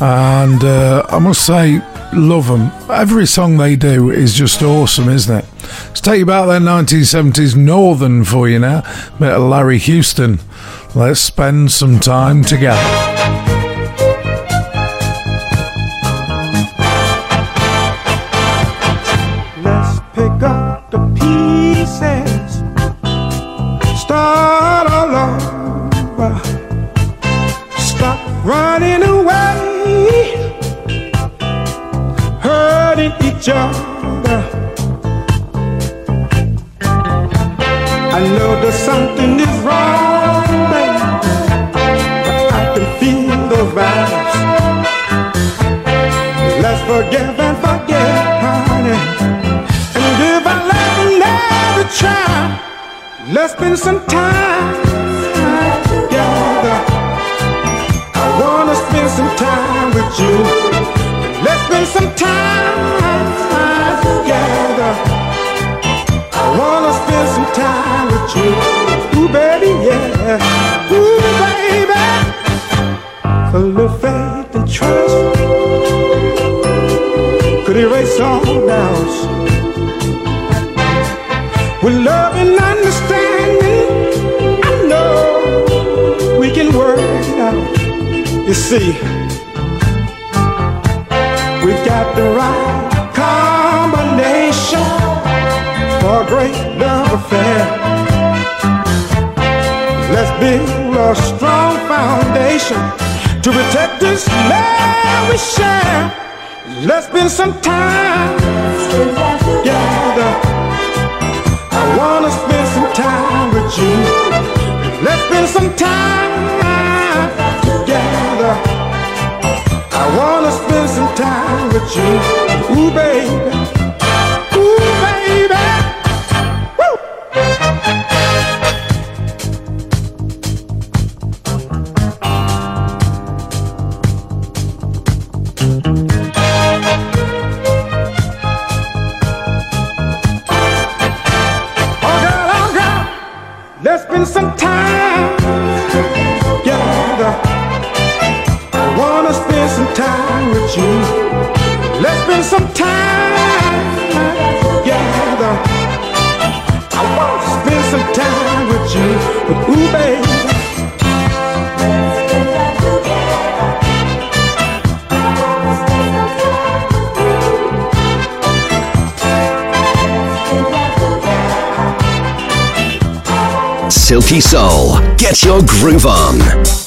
And uh, I must say, love them. Every song they do is just awesome, isn't it? Let's take you back there 1970s Northern for you now. Bit of Larry Houston. Let's spend some time together.
I know that something is wrong, but I can feel vibes. Let's forgive and forget, honey. And try, let's spend some time together. I wanna spend some time with you. Let's spend some time together. I wanna spend some time with you. Ooh, baby, yeah. Ooh, baby. Full of faith and trust could erase all doubts. With love and understanding, I know we can work it out. You see, we got the right for a great love affair. Let's build a strong foundation to protect this love we share. Let's spend some time together. I wanna spend some time with you. Let's spend some time together. I wanna spend some time with you. Ooh, baby.
Silky Soul. Get your groove on.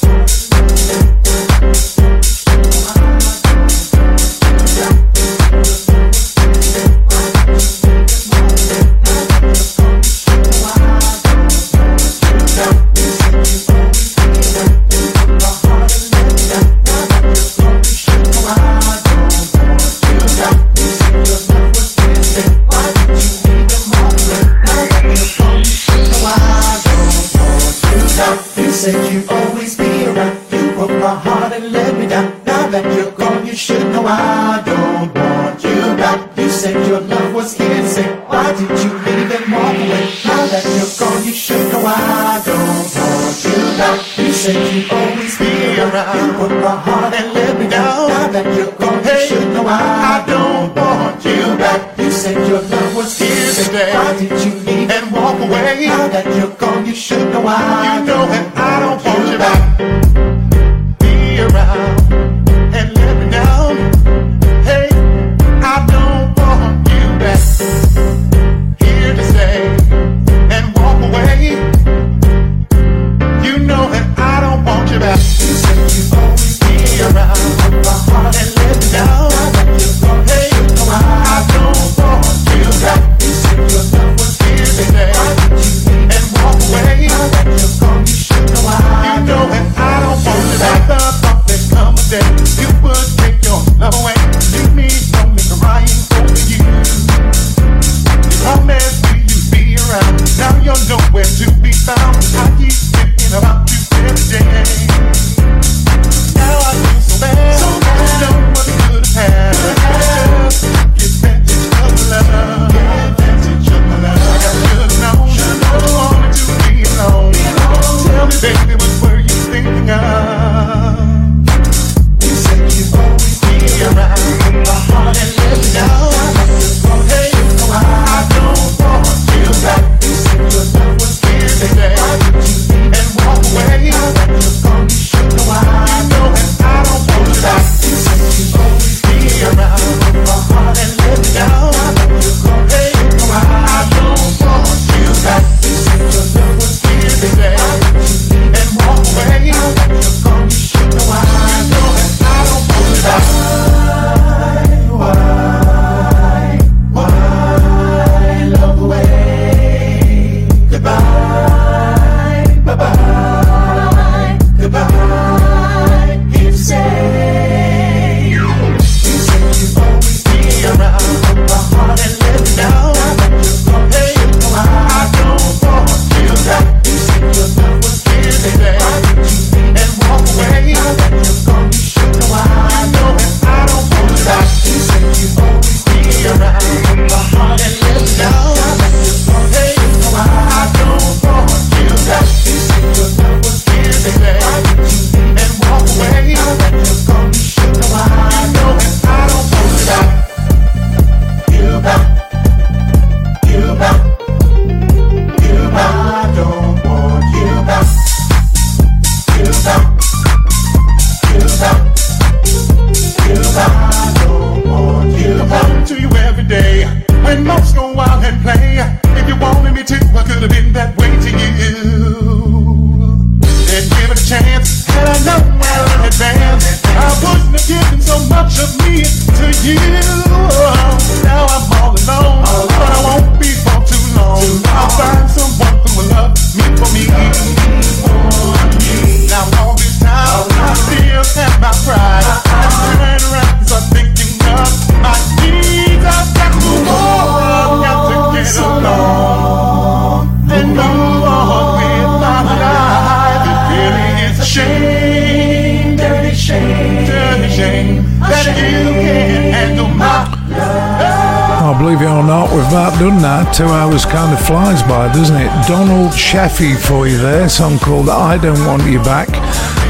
Sheffy for you there, song called I Don't Want You Back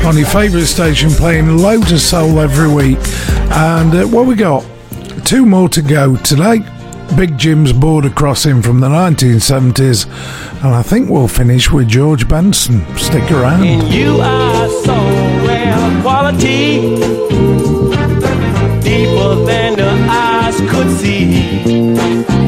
on your favourite station, playing loads of soul every week. And uh, what we got? Two more to go today. Big Jim's Border Crossing from the 1970s, and I think we'll finish with George Benson. Stick around.
And you are so quality, deeper than the eyes could see.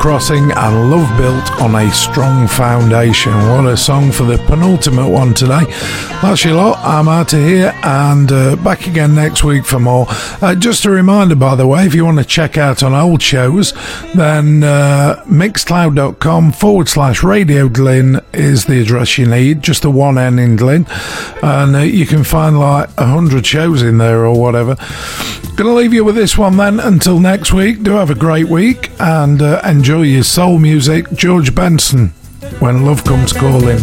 Crossing and Love Built on a Strong Foundation. What a song for the penultimate one today. That's your lot. I'm out of here and uh, back again next week for more. Uh, just a reminder, by the way, if you want to check out on old shows, then uh, mixcloud.com forward slash Radio Glyn is the address you need, just the one N in Glyn. And uh, you can find like a hundred shows in there or whatever. Gonna leave you with this one then until next week. Do have a great week and uh, enjoy your soul music. George Benson, When Love Comes Calling.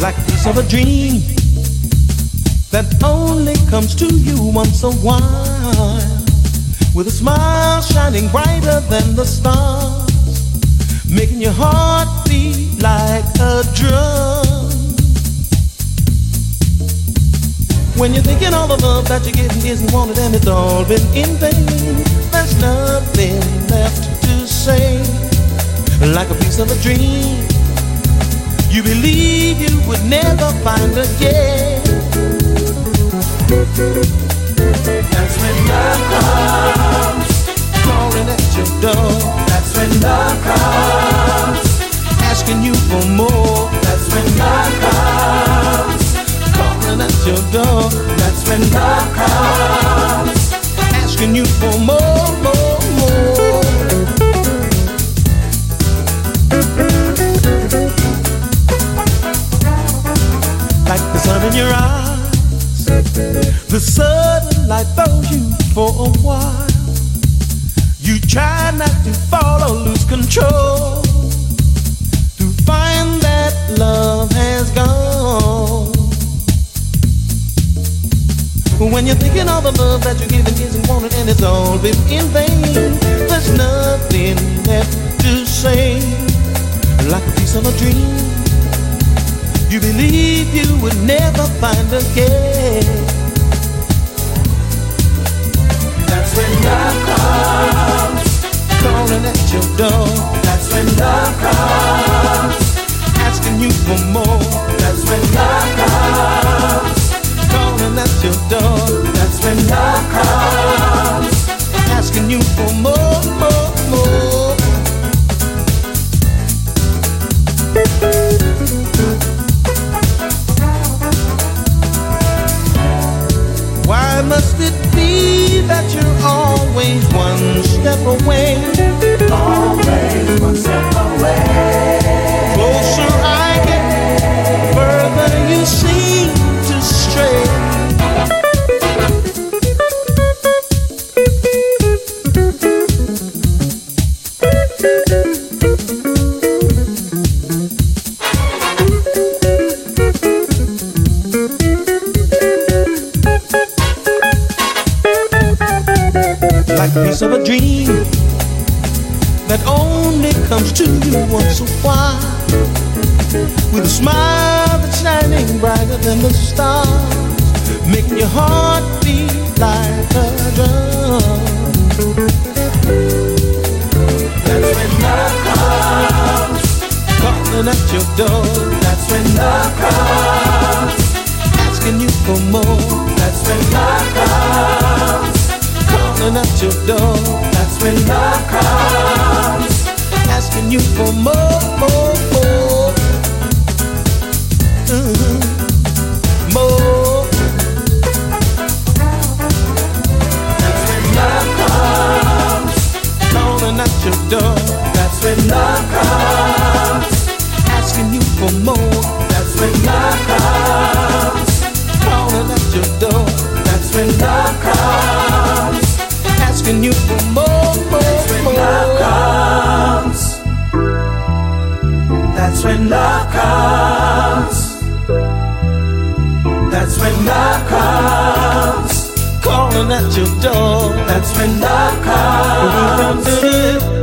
Like a piece of a dream that only comes to you once a while with a smile shining brighter than the stars, making your heart beat like a drum. When you're thinking all the love that you're getting isn't wanted and it's all been in vain, there's nothing left to say. Like a piece of a dream, you believe you would never find again. That's when love comes calling at your door. When love comes asking you for more. That's when love comes calling at your door. That's when love comes asking you for more, more, more. Like the sun in your eyes, the sunlight throws you for a while. Try not to fall or lose control. To find that love has gone. When you're thinking all the love that you're giving isn't wanted and it's all been in vain, there's nothing left to say. like a piece of a dream. You believe you would never find again. That's when love comes, calling at your door. That's when love comes, asking you for more. That's when love comes, calling at your door. That's when love comes, asking you for more, more, more. Why must it be that you're always one step away? Always piece of a dream that only comes to you once a while with a smile that's shining brighter than the stars making your heart beat like a drum. That's when love comes calling at your door. That's when love comes asking you for more. That's when love comes calling at your door. That's when love comes, asking you for more, more, more, Mhm. more. That's when love comes, calling at your door. That's when love comes, asking you for more. That's when love comes, calling at your door. That's when love comes asking you for more, more, more. Love comes. That's when love comes. That's when love comes. Calling at your door. That's when love comes.